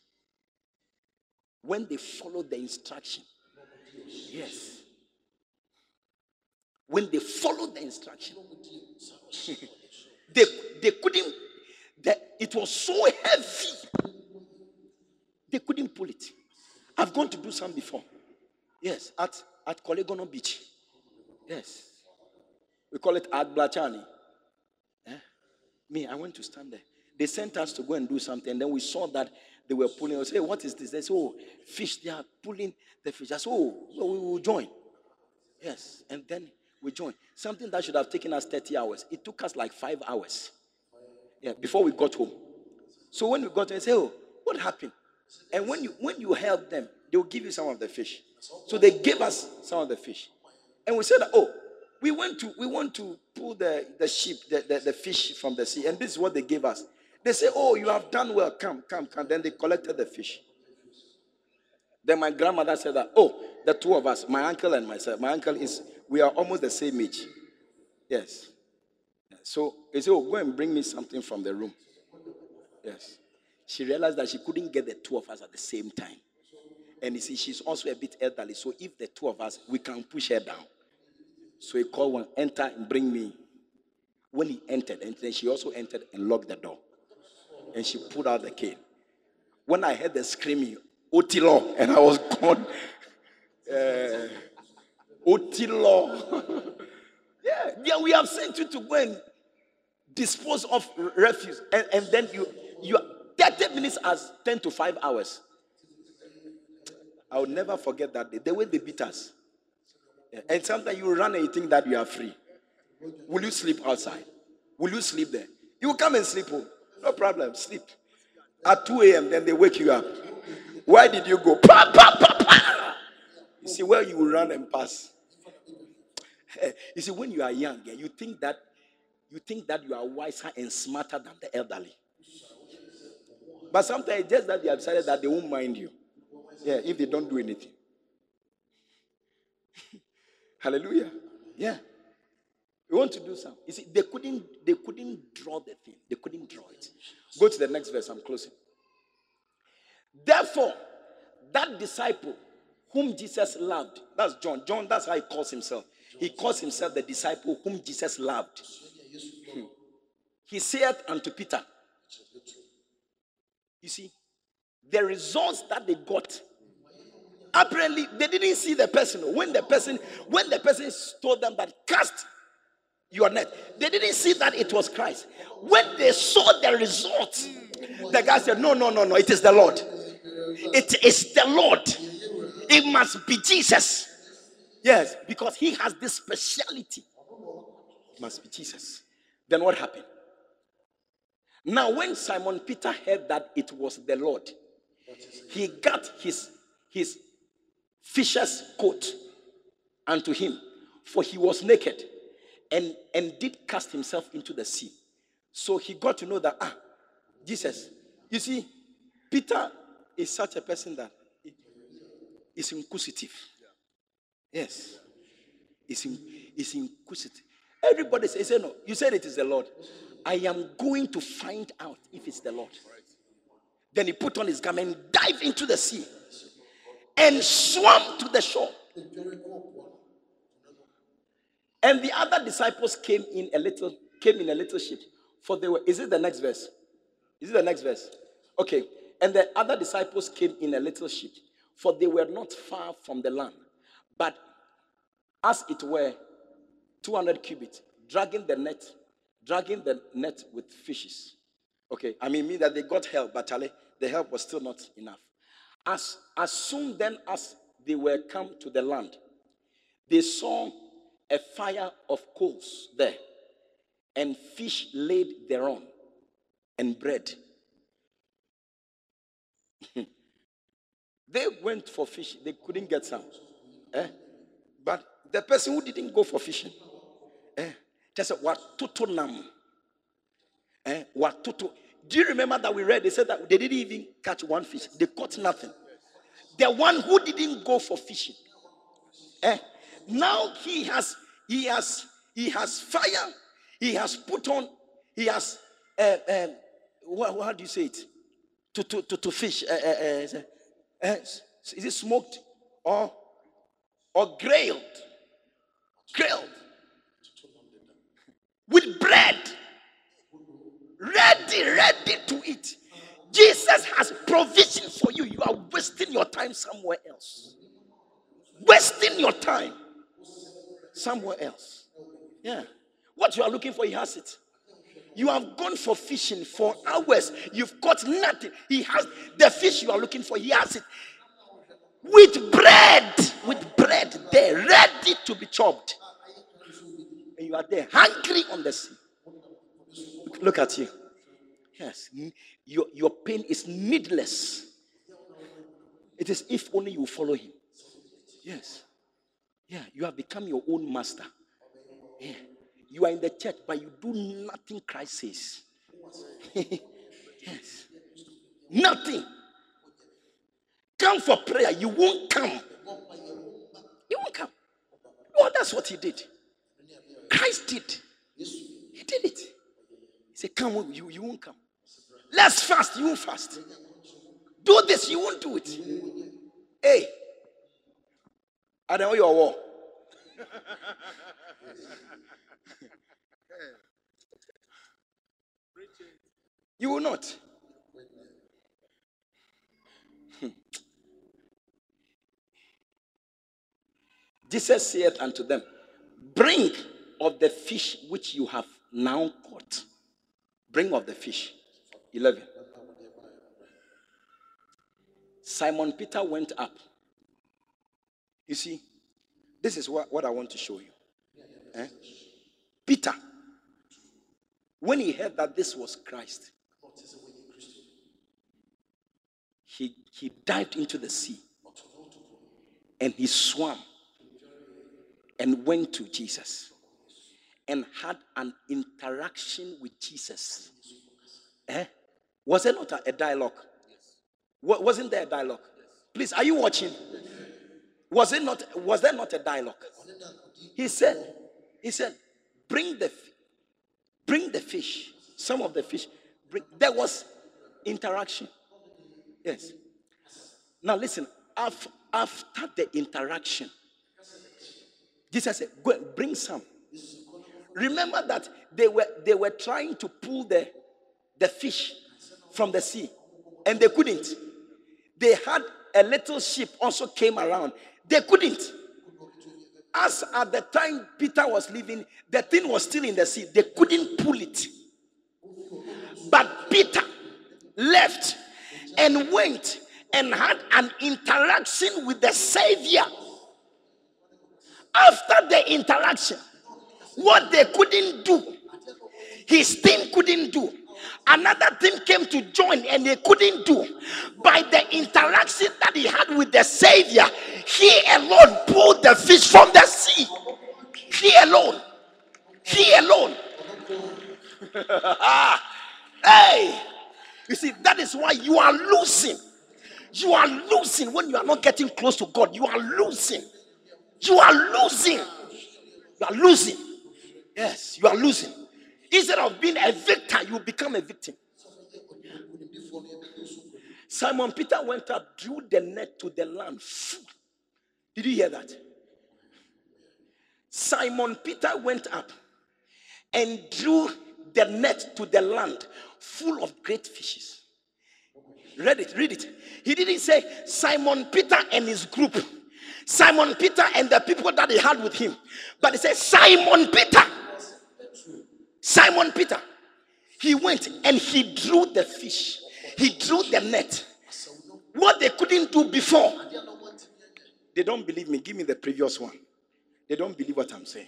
When they followed the instruction, yes, when they followed the instruction, they, they couldn't, the, it was so heavy, they couldn't pull it. I've gone to do some before. Yes, at, at Korle Gonno Beach. Yes. We call it Ad Blachani. Eh? Me, I went to stand there. They sent us to go and do something, then we saw that they were pulling. I said, hey, what is this? They said, oh, fish, they are pulling the fish. I said, oh, so we will join. Yes. And then we joined. Something that should have taken us 30 hours. It took us like five hours. Yeah, before we got home. So when we got there, say, oh, what happened? And when you when you help them, they will give you some of the fish. So they gave us some of the fish. And we said, oh, we went to we want to pull the, the sheep, the, the, the fish from the sea. And this is what they gave us. They say, Oh, you have done well. Come, come, come. Then they collected the fish. Then my grandmother said that, Oh, the two of us, my uncle and myself. My uncle is, we are almost the same age. Yes. So he said, Oh, go and bring me something from the room. Yes. She realized that she couldn't get the two of us at the same time. And you see, she's also a bit elderly. So if the two of us, we can push her down. So he called one, enter and bring me. When he entered, and then she also entered and locked the door. And she pulled out the cane. When I heard the screaming, Otilo, and I was gone. Uh, (laughs) Otilo. (laughs) yeah, yeah, we have sent you to go and dispose of refuse. And, and then you, you 30 minutes as 10 to 5 hours. I will never forget that day. The way they beat us. Yeah. And sometimes you run and you think that you are free. Will you sleep outside? Will you sleep there? You will come and sleep home. No problem. Sleep. At 2 a.m., then they wake you up. Why did you go? Pa, pa, pa, pa. You see, where you will run and pass. (laughs) You see, when you are young, you think that you think that you are wiser and smarter than the elderly. But sometimes it's just that they have decided that they won't mind you. Yeah, if they don't do anything. (laughs) Hallelujah. Yeah. You want to do something. You see, they couldn't, they couldn't draw the thing. They couldn't draw it. Go to the next verse. I'm closing. Therefore, that disciple whom Jesus loved, that's John. John, that's how he calls himself. He calls himself the disciple whom Jesus loved. Hmm. He said unto Peter, You see, the results that they got apparently they didn't see the person. When the person when the person told them that cast your net they didn't see that it was christ. When they saw the results the guy said no no no no it is the lord. It is the lord. It must be jesus yes because he has this speciality it must be jesus then what happened now when simon peter heard that it was the lord he got his his fisher's coat unto him, for he was naked and, and did cast himself into the sea. So he got to know that, ah, Jesus, you see, Peter is such a person that is inquisitive. Yes. Is in, is inquisitive. Everybody says, no, you said it is the Lord. I am going to find out if it's the Lord. Then he put on his garment, dive into the sea and swam to the shore. And the other disciples came in a little, came in a little ship. For they were, is it the next verse? Is it the next verse? Okay. And the other disciples came in a little ship, for they were not far from the land, but as it were 200 cubits, dragging the net, dragging the net with fishes. Okay, I mean, mean that they got help, but the help was still not enough. As, as soon then as they were come to the land, they saw a fire of coals there, and fish laid thereon, and bread. (laughs) they went for fish, they couldn't get some. Eh? But the person who didn't go for fishing, eh, just said, What nam? Eh? What do you remember that we read? They said that they didn't even catch one fish, they caught nothing. The one who didn't go for fishing. Eh? Now he has he has he has fire, he has put on, he has uh, uh, what, how do you say it? To to to, to fish. Uh, uh, uh, is it smoked or or grilled? Grilled with bread ready, ready to eat. Jesus has provision for you. You are wasting your time somewhere else. Wasting your time somewhere else. Yeah. What you are looking for, he has it. You have gone for fishing for hours. You've caught nothing. He has the fish you are looking for, he has it. With bread, with bread there, ready to be chopped. And you are there, hungry on the sea. Look at you. Yes. Your, your pain is needless. It is if only you follow him. Yes. Yeah. You have become your own master. Yeah. You are in the church, but you do nothing Christ says. (laughs) yes. Nothing. Come for prayer. You won't come. Well, that's what he did. Christ did. He did it. He said, Come, you, you won't come. Let's fast, you won't fast. Do this, you won't do it. Hey, I know your war. (laughs) you will not. Jesus saith unto them, Bring of the fish which you have now caught. Bring of the fish. 11. Simon Peter went up. You see, this is what, what I want to show you. Eh? Peter, when he heard that this was Christ, he, he dived into the sea and he swam and went to Jesus and had an interaction with Jesus. Eh? Was there not a, a dialogue? Wa- Wasn't there a dialogue? Please, are you watching? Was it not? Was there not a dialogue? He said, he said, bring the, bring the fish. Some of the fish. Bring. There was interaction. Yes. Now listen. af- After the interaction, Jesus said, "Go and bring some." Remember that they were they were trying to pull the the fish from the sea, and they couldn't. They had a little ship also came around. They couldn't. As at the time Peter was leaving, the thing was still in the sea. They couldn't pull it. But Peter left and went and had an interaction with the Savior. After the interaction, what they couldn't do, his team couldn't do. Another team came to join and they couldn't do. By the interaction that he had with the Savior, he alone pulled the fish from the sea. He alone. He alone. (laughs) hey, you see, that is why you are losing. You are losing when you are not getting close to God. You are losing. You are losing. You are losing. Yes, you are losing. Instead of being a victor, you become a victim. Simon Peter went up, drew the net to the land. Did you hear that? Simon Peter went up and drew the net to the land full of great fishes. Read it, read it. He didn't say Simon Peter and his group, Simon Peter and the people that he had with him, but he said Simon Peter. Simon Peter. He went and he drew the fish, he drew the net. What they couldn't do before, they don't believe me. Give me the previous one. They don't believe what I'm saying.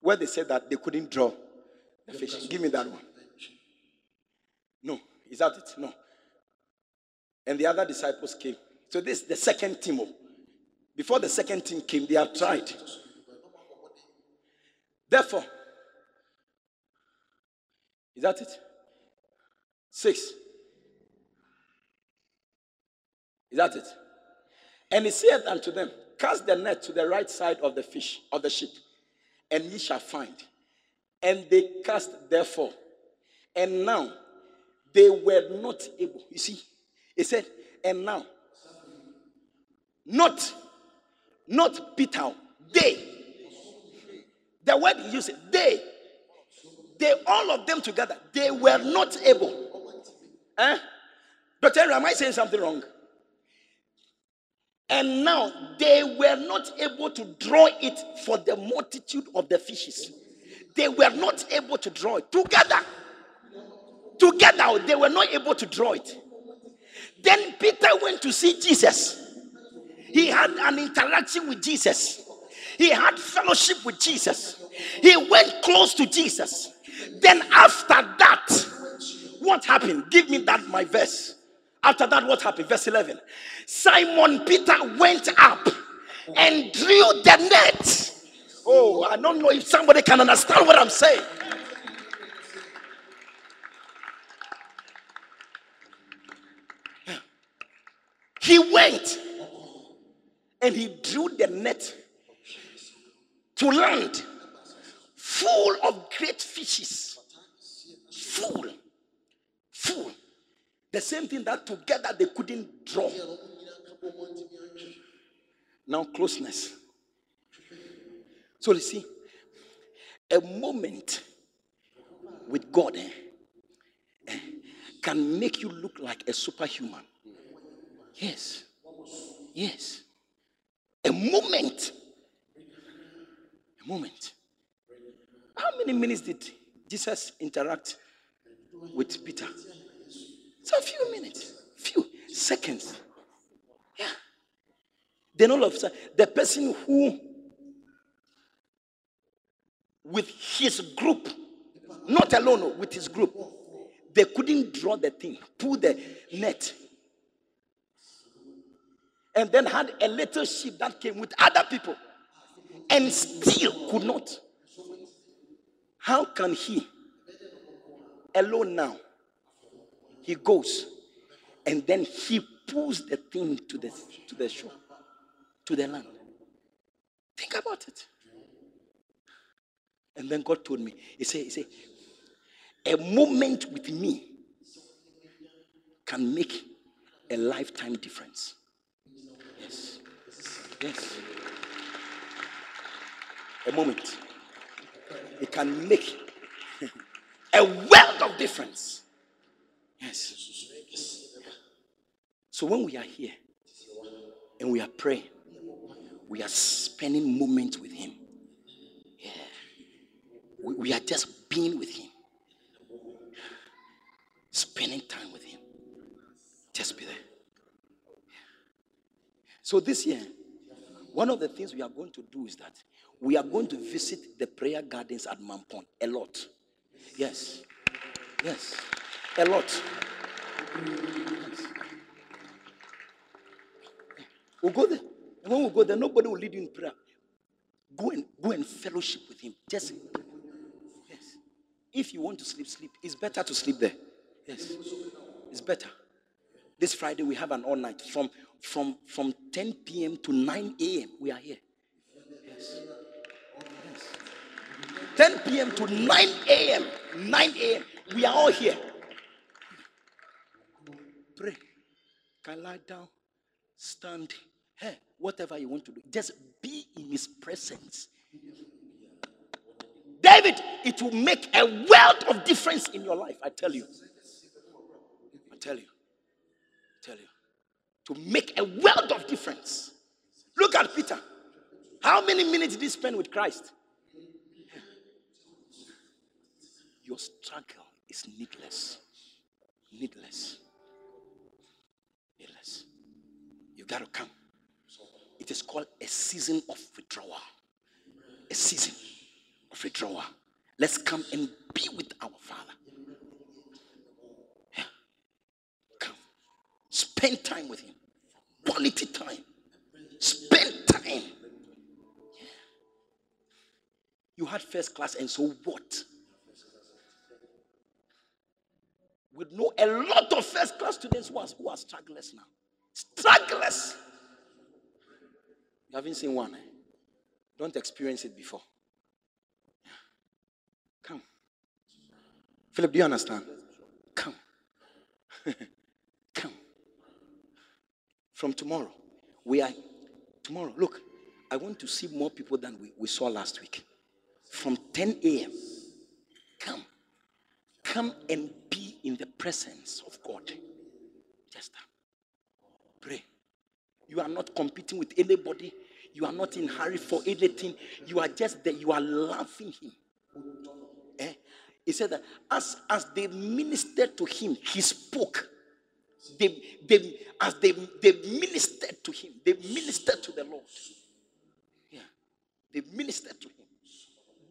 Where they said that they couldn't draw the fish. Give me that one. No, is that it? No. And the other disciples came. So this is the second team. oh. Before the second team came, they have tried. Therefore, is that it? Six. Is that it? And he said unto them, Cast the net to the right side of the fish, of the ship, and ye shall find. And they cast therefore. And now they were not able. You see, he said, and now, not, not Peter, they. The word he used, they. They, all of them together, they were not able. Eh? Dr. Henry, am I saying something wrong? And now they were not able to draw it for the multitude of the fishes. They were not able to draw it together. Together, they were not able to draw it. Then Peter went to see Jesus. He had an interaction with Jesus. He had fellowship with Jesus. He went close to Jesus. Then, after that, what happened? Give me that, my verse. After that, what happened? Verse 11. Simon Peter went up and drew the net. Oh, I don't know if somebody can understand what I'm saying. He went and he drew the net to land full of great fishes. Full. Full. The same thing that together they couldn't draw. Now, closeness. So, you see, a moment with God eh, eh, can make you look like a superhuman. Yes. Yes. A moment. A moment. How many minutes did Jesus interact with Peter? It's a few minutes, few seconds. Yeah. Then all of a sudden, the person who, with his group, not alone, with his group, they couldn't draw the thing, pull the net. And then had a little ship that came with other people and still could not. How can he, alone now, he goes and then he pulls the thing to the, to the shore, to the land? Think about it. And then God told me, He said, He said, a moment with me can make a lifetime difference. Yes. Yes. A moment. It can make (laughs) a world of difference. Yes. So when we are here and we are praying, we are spending moments with Him. Yeah. We, we are just being with Him, spending time with Him. Just be there. So this year, one of the things we are going to do is that we are going to visit the prayer gardens at Mampong a lot. Yes. Yes. A lot. Yes. We'll go there. And when we go there, nobody will lead you in prayer. Go and go and fellowship with him. Just yes. If you want to sleep, sleep. It's better to sleep there. Yes. It's better. This Friday we have an all night from from from 10 p.m. to 9 a.m. We are here. Yes. yes. 10 p.m. to 9 a.m. 9 a.m. We are all here. Pray. Can lie down, stand, hey, whatever you want to do. Just be in his presence. David, it will make a world of difference in your life. I tell you. I tell you. Tell you. To make a world of difference. Look at Peter. How many minutes did he spend with Christ? Your struggle is needless. Needless. Needless. You got to come. It is called a season of withdrawal. A season of withdrawal. Let's come and be with our Father. Yeah. Come. Spend time with Him. Quality time. Spend time. You had first class, and so what? We know a lot of first class students who are, who are strugglers now. Strugglers. You haven't seen one. Eh? Don't experience it before. Come. Philip, do you understand? Come. Come. (laughs) From tomorrow, we are. Tomorrow, look, I want to see more people than we, we saw last week. From 10 a.m. Come. Come and be in the presence of God. Just pray. You are not competing with anybody. You are not in hurry for anything. You are just there. You are loving him. Eh? He said that as, as they ministered to him, he spoke. They, they, as they, they ministered to him, they ministered to the Lord. Yeah. They ministered to him.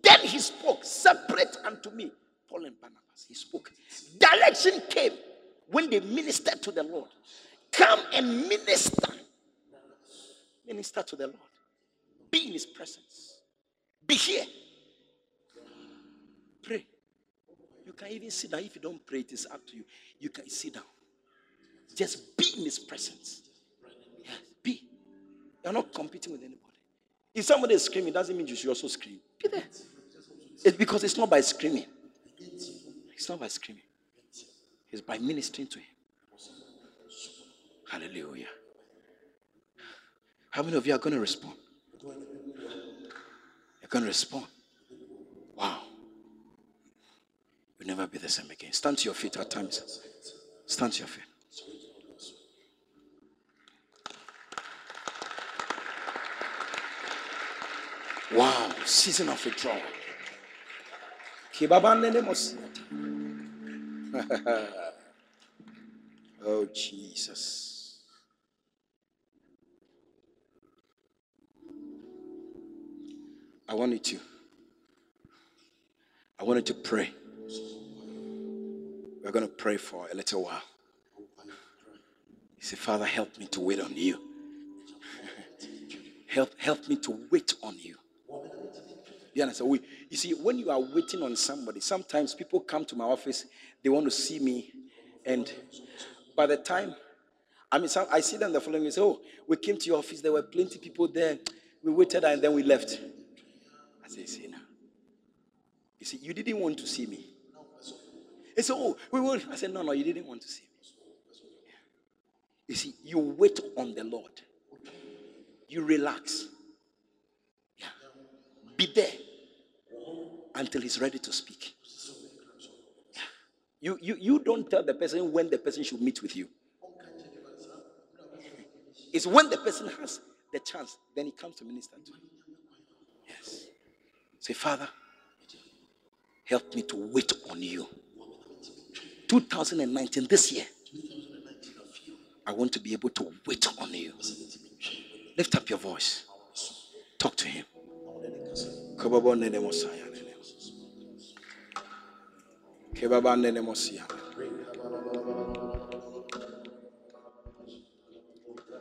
Then he spoke, separate unto me Paul and Barnabas. He spoke. Direction came when they ministered to the Lord. Come and minister. Minister to the Lord. Be in his presence. Be here. Pray. You can even sit down. If you don't pray, it is up to you. You can sit down. Just be in his presence. Yes, be. You're not competing with anybody. If somebody is screaming, doesn't mean you should also scream. Be there. It's because it's not by screaming. It's not by screaming. It's by ministering to him. Hallelujah. How many of you are going to respond? You're going to respond. Wow. You'll never be the same again. Stand to your feet at times. Stand to your feet. Wow. Season of withdrawal. (laughs) oh, Jesus. I want you to. I wanted to pray. We're going to pray for a little while. You say, Father, help me to wait on you. (laughs) help, help me to wait on you. You understand? We, you see, when you are waiting on somebody, sometimes people come to my office, they want to see me, and by the time, I mean, some, I see them the following day, say, Oh, we came to your office, there were plenty people there, we waited, and then we left. I say, See now. You see, you didn't want to see me. They say, Oh, we will. I said, No, no, you didn't want to see me. You see, you wait on the Lord, you relax. Be there until he's ready to speak. You, you, you don't tell the person when the person should meet with you. It's when the person has the chance, then he comes to minister to you. Yes. Say, Father, help me to wait on you. 2019, this year, I want to be able to wait on you. Lift up your voice. Talk to him. Kababa nene mosaya nene. Kebaba nene mosia.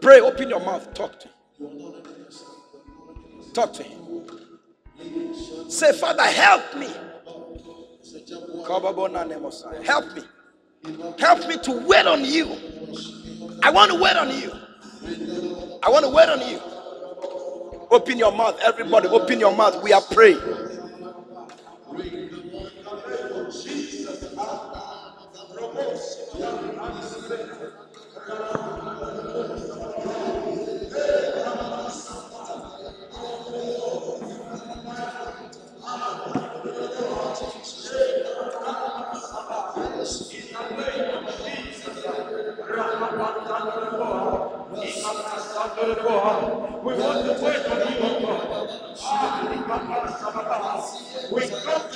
Pray, open your mouth, talk to him. Talk to him. Say, Father, help me. Help me. Help me to wait on you. I want to wait on you. I want to wait on you. Open your mouth, everybody. Open your mouth. We are praying.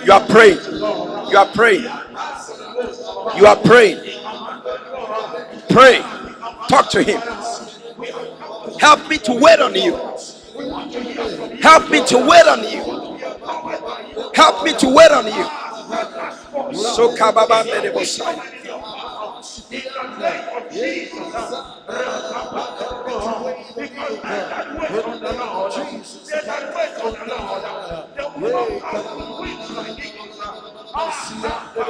You are praying. You are praying. You are praying. Pray. Talk to him. Help me to wait on you. Help me to wait on you. Help me to wait on you. So kababa aba.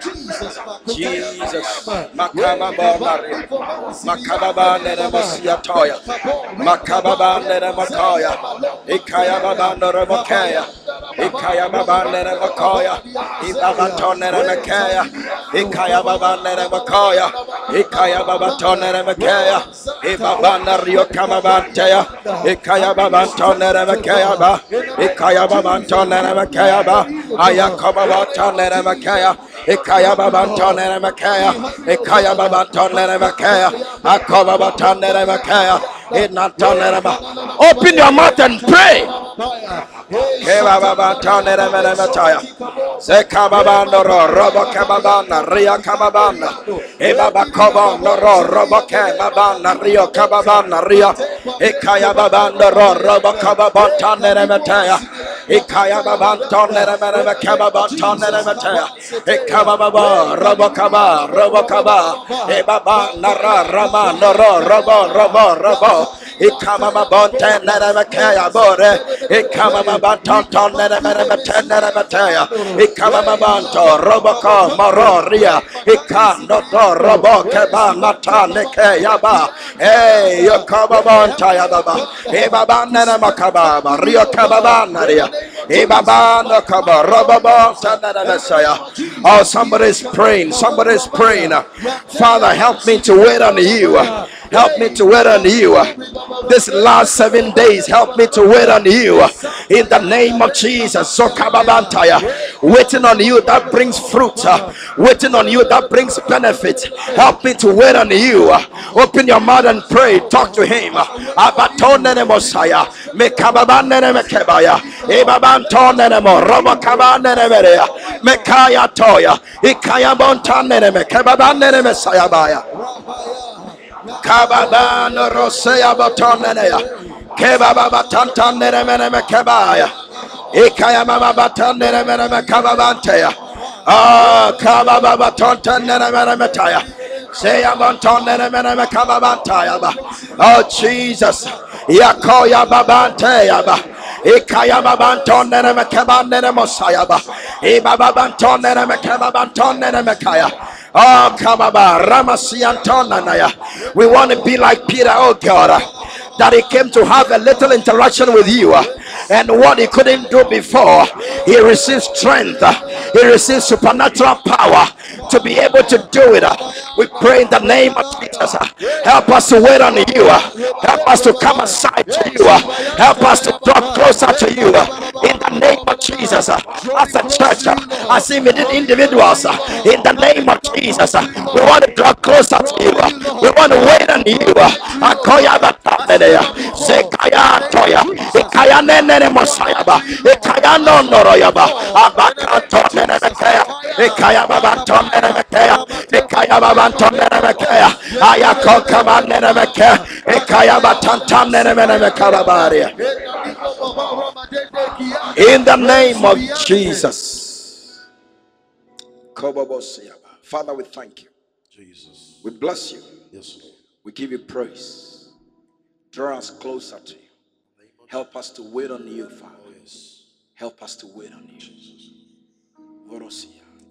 Jesus. Makababa Maria. Makababa nere mosia toya. Makababa nere mokoya. Ikaya baba nere mokeya. Ikaya baba nere mokoya. Ibaba tonere mekeya. Ikaya baba nere mokoya. Ikaya baba tonere mekeya. Ibaba nario kamabanteya. Ikaya baba ba. Ikaya baba tonere mekeya ba. Ayakaba baba tonere mekeya. Ikaya baba tonere mekeya. Ikaya baba tonere mekeya. Akoba baba tonere mekeya. Inatonere. Open your mouth and pray. Keba baba tonere mene metaya. Seka baba noro robo kababana ria kababana. Eba bakoba noro robo kababana rio bantonton neremeteya. Ikama banto roboko mororia. Ikando to roboke ba mata nekeya ba. Hey, yokama bonta ya baba. Ibaba neremakaba. Rio kababa naria. Ibaba nakaba robabo neremeseya. Oh, somebody's praying. Somebody's praying. Father, help me to wait on you. Help me to wait on you. This last seven days, help me to wait on you. In the name of Jesus. Sokababantaya. Waiting on you that brings fruit. Uh, waiting on you that brings benefit. Help me to wait on you. Open your mouth and pray. Talk to him. Abatonene Mosiah. Mekababanene Mekebaya. Ebabantonene Mo. Robokabanene Merea. Mekaya Toya. Ikaya Bontanene Mekebabanene Mesayabaya. Kababano Rosea Batonenea. Kebaba Batantanene Meneme Kebaya. Ikaya Mama Batanene Meneme Kababantea. Ah, Kababa Batontanene Meneme Taya. Seya Bantonene Meneme Kababantaya. Oh, Jesus. Yakoya Babantea. Ikaya Babantonene Mekabanene Mosayaba. Ibabantonene Mekabantonene Mekaya. Oh, Kababa, Ramasiantonanaya. We want to be like Peter, oh God, that he came to have a little interaction with you. And what he couldn't do before, he receives strength, he receives supernatural power to be able to do it. We pray in the name of Jesus. Help us to wait on you, help us to come aside to you, help us to draw closer to you in the name of Jesus. As a church, as individuals, in the name of Jesus, we want to draw closer to you, we want to wait on you. Akoya sekaya toya, ikaya nene mosayaba, ikaya nonoroyaba, abakato nene mekaya, ikaya babanto nene mekaya, ikaya babanto nene mekaya, ayako kama nene mekaya, ikaya batantam nene mene mekarabaria. In the name of Jesus. Father, we thank you. Jesus. We bless you. Yes, Lord. We give you praise. Draw us closer to you. Help us to wait on you, Father. Oh, Help us to wait on you.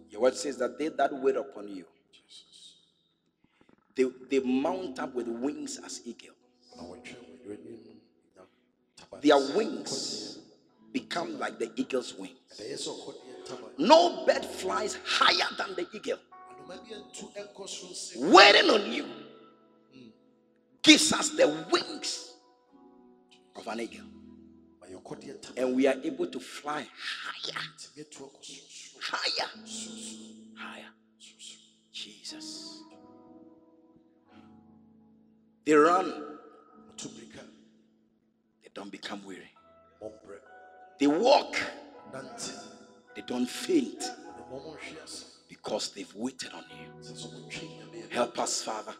Your word says that they that wait upon you, they, they mount up with wings as eagles. I want you when you're in now. Taba. Their wings become like the eagle's wings. The yes of God in Taba. No bird flies higher than the eagle. And maybe in two echoes from six. Waiting on you hmm. gives us the wings of an eagle. And we are able to fly higher, higher, higher. Jesus. They run, they don't become weary. They walk, they don't faint because they've waited on you. Help us, Father,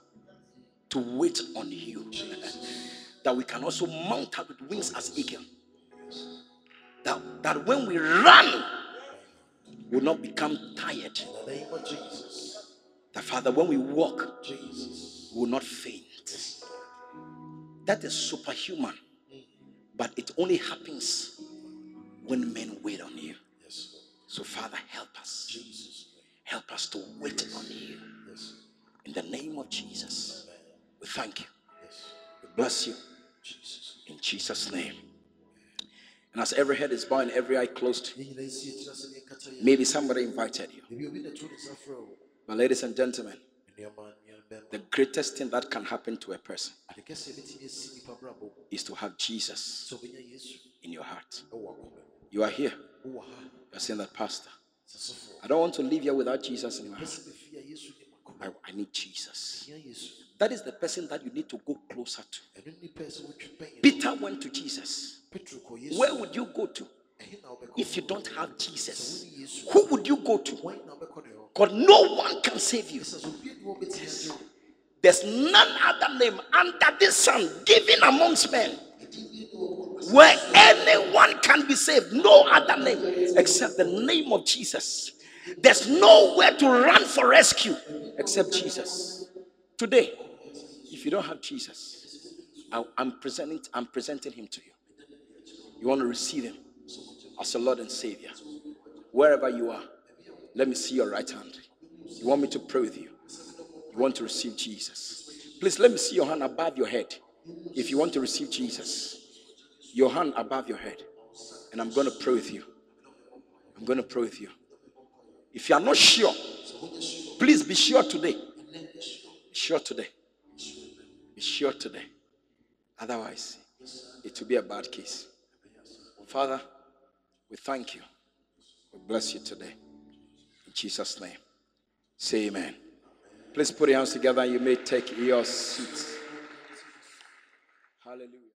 to wait on you. (laughs) that we can also mount up with wings as eagle. That, that when we run, we will not become tired. In the name of Jesus. That Father, when we walk, Jesus. will not faint. That is superhuman. But it only happens when men wait on you. Yes, So, Father, help us. Jesus. Help us to wait on you. Yes. In the name of Jesus, we thank you. Yes. We bless you. Jesus. In Jesus' name. And as every head is bowed and every eye closed, maybe somebody invited you. But, ladies and gentlemen, the greatest thing that can happen to a person is to have Jesus in your heart. You are here. You're saying that, Pastor, I don't want to live here without Jesus in my heart. I, I need Jesus. That is the person that you need to go closer to. ɛno nnipa sɛ wotwi bɛn Peter went to Jesus. petro kɔ yesu Where would you go to ɛhe na wobɛkɔ if you don't have Jesus? Who would you go to? wɔn na wobɛkɔ ne hɔ God, no one can save you. sɛ sɛ obi ani wɔ bɛtumi agye wo There's none other name under this sun given amongst men ɛdin bi ne wɔ wɔ where anyone can be saved. No other name except the name of Jesus. There's nowhere to run for rescue except Jesus. Today, if you don't have Jesus, I, I'm presenting. I'm presenting him to you. You want to receive him as a Lord and Savior. Wherever you are, let me see your right hand. You want me to pray with you? You want to receive Jesus? Please let me see your hand above your head. If you want to receive Jesus, your hand above your head, and I'm going to pray with you. I'm going to pray with you. If you are not sure, please be sure today. Sure today. Be sure today. Otherwise, it will be a bad case. Father, we thank you. We bless you today. In Jesus' name. Say amen. Please put your hands together. You may take your seats. Hallelujah.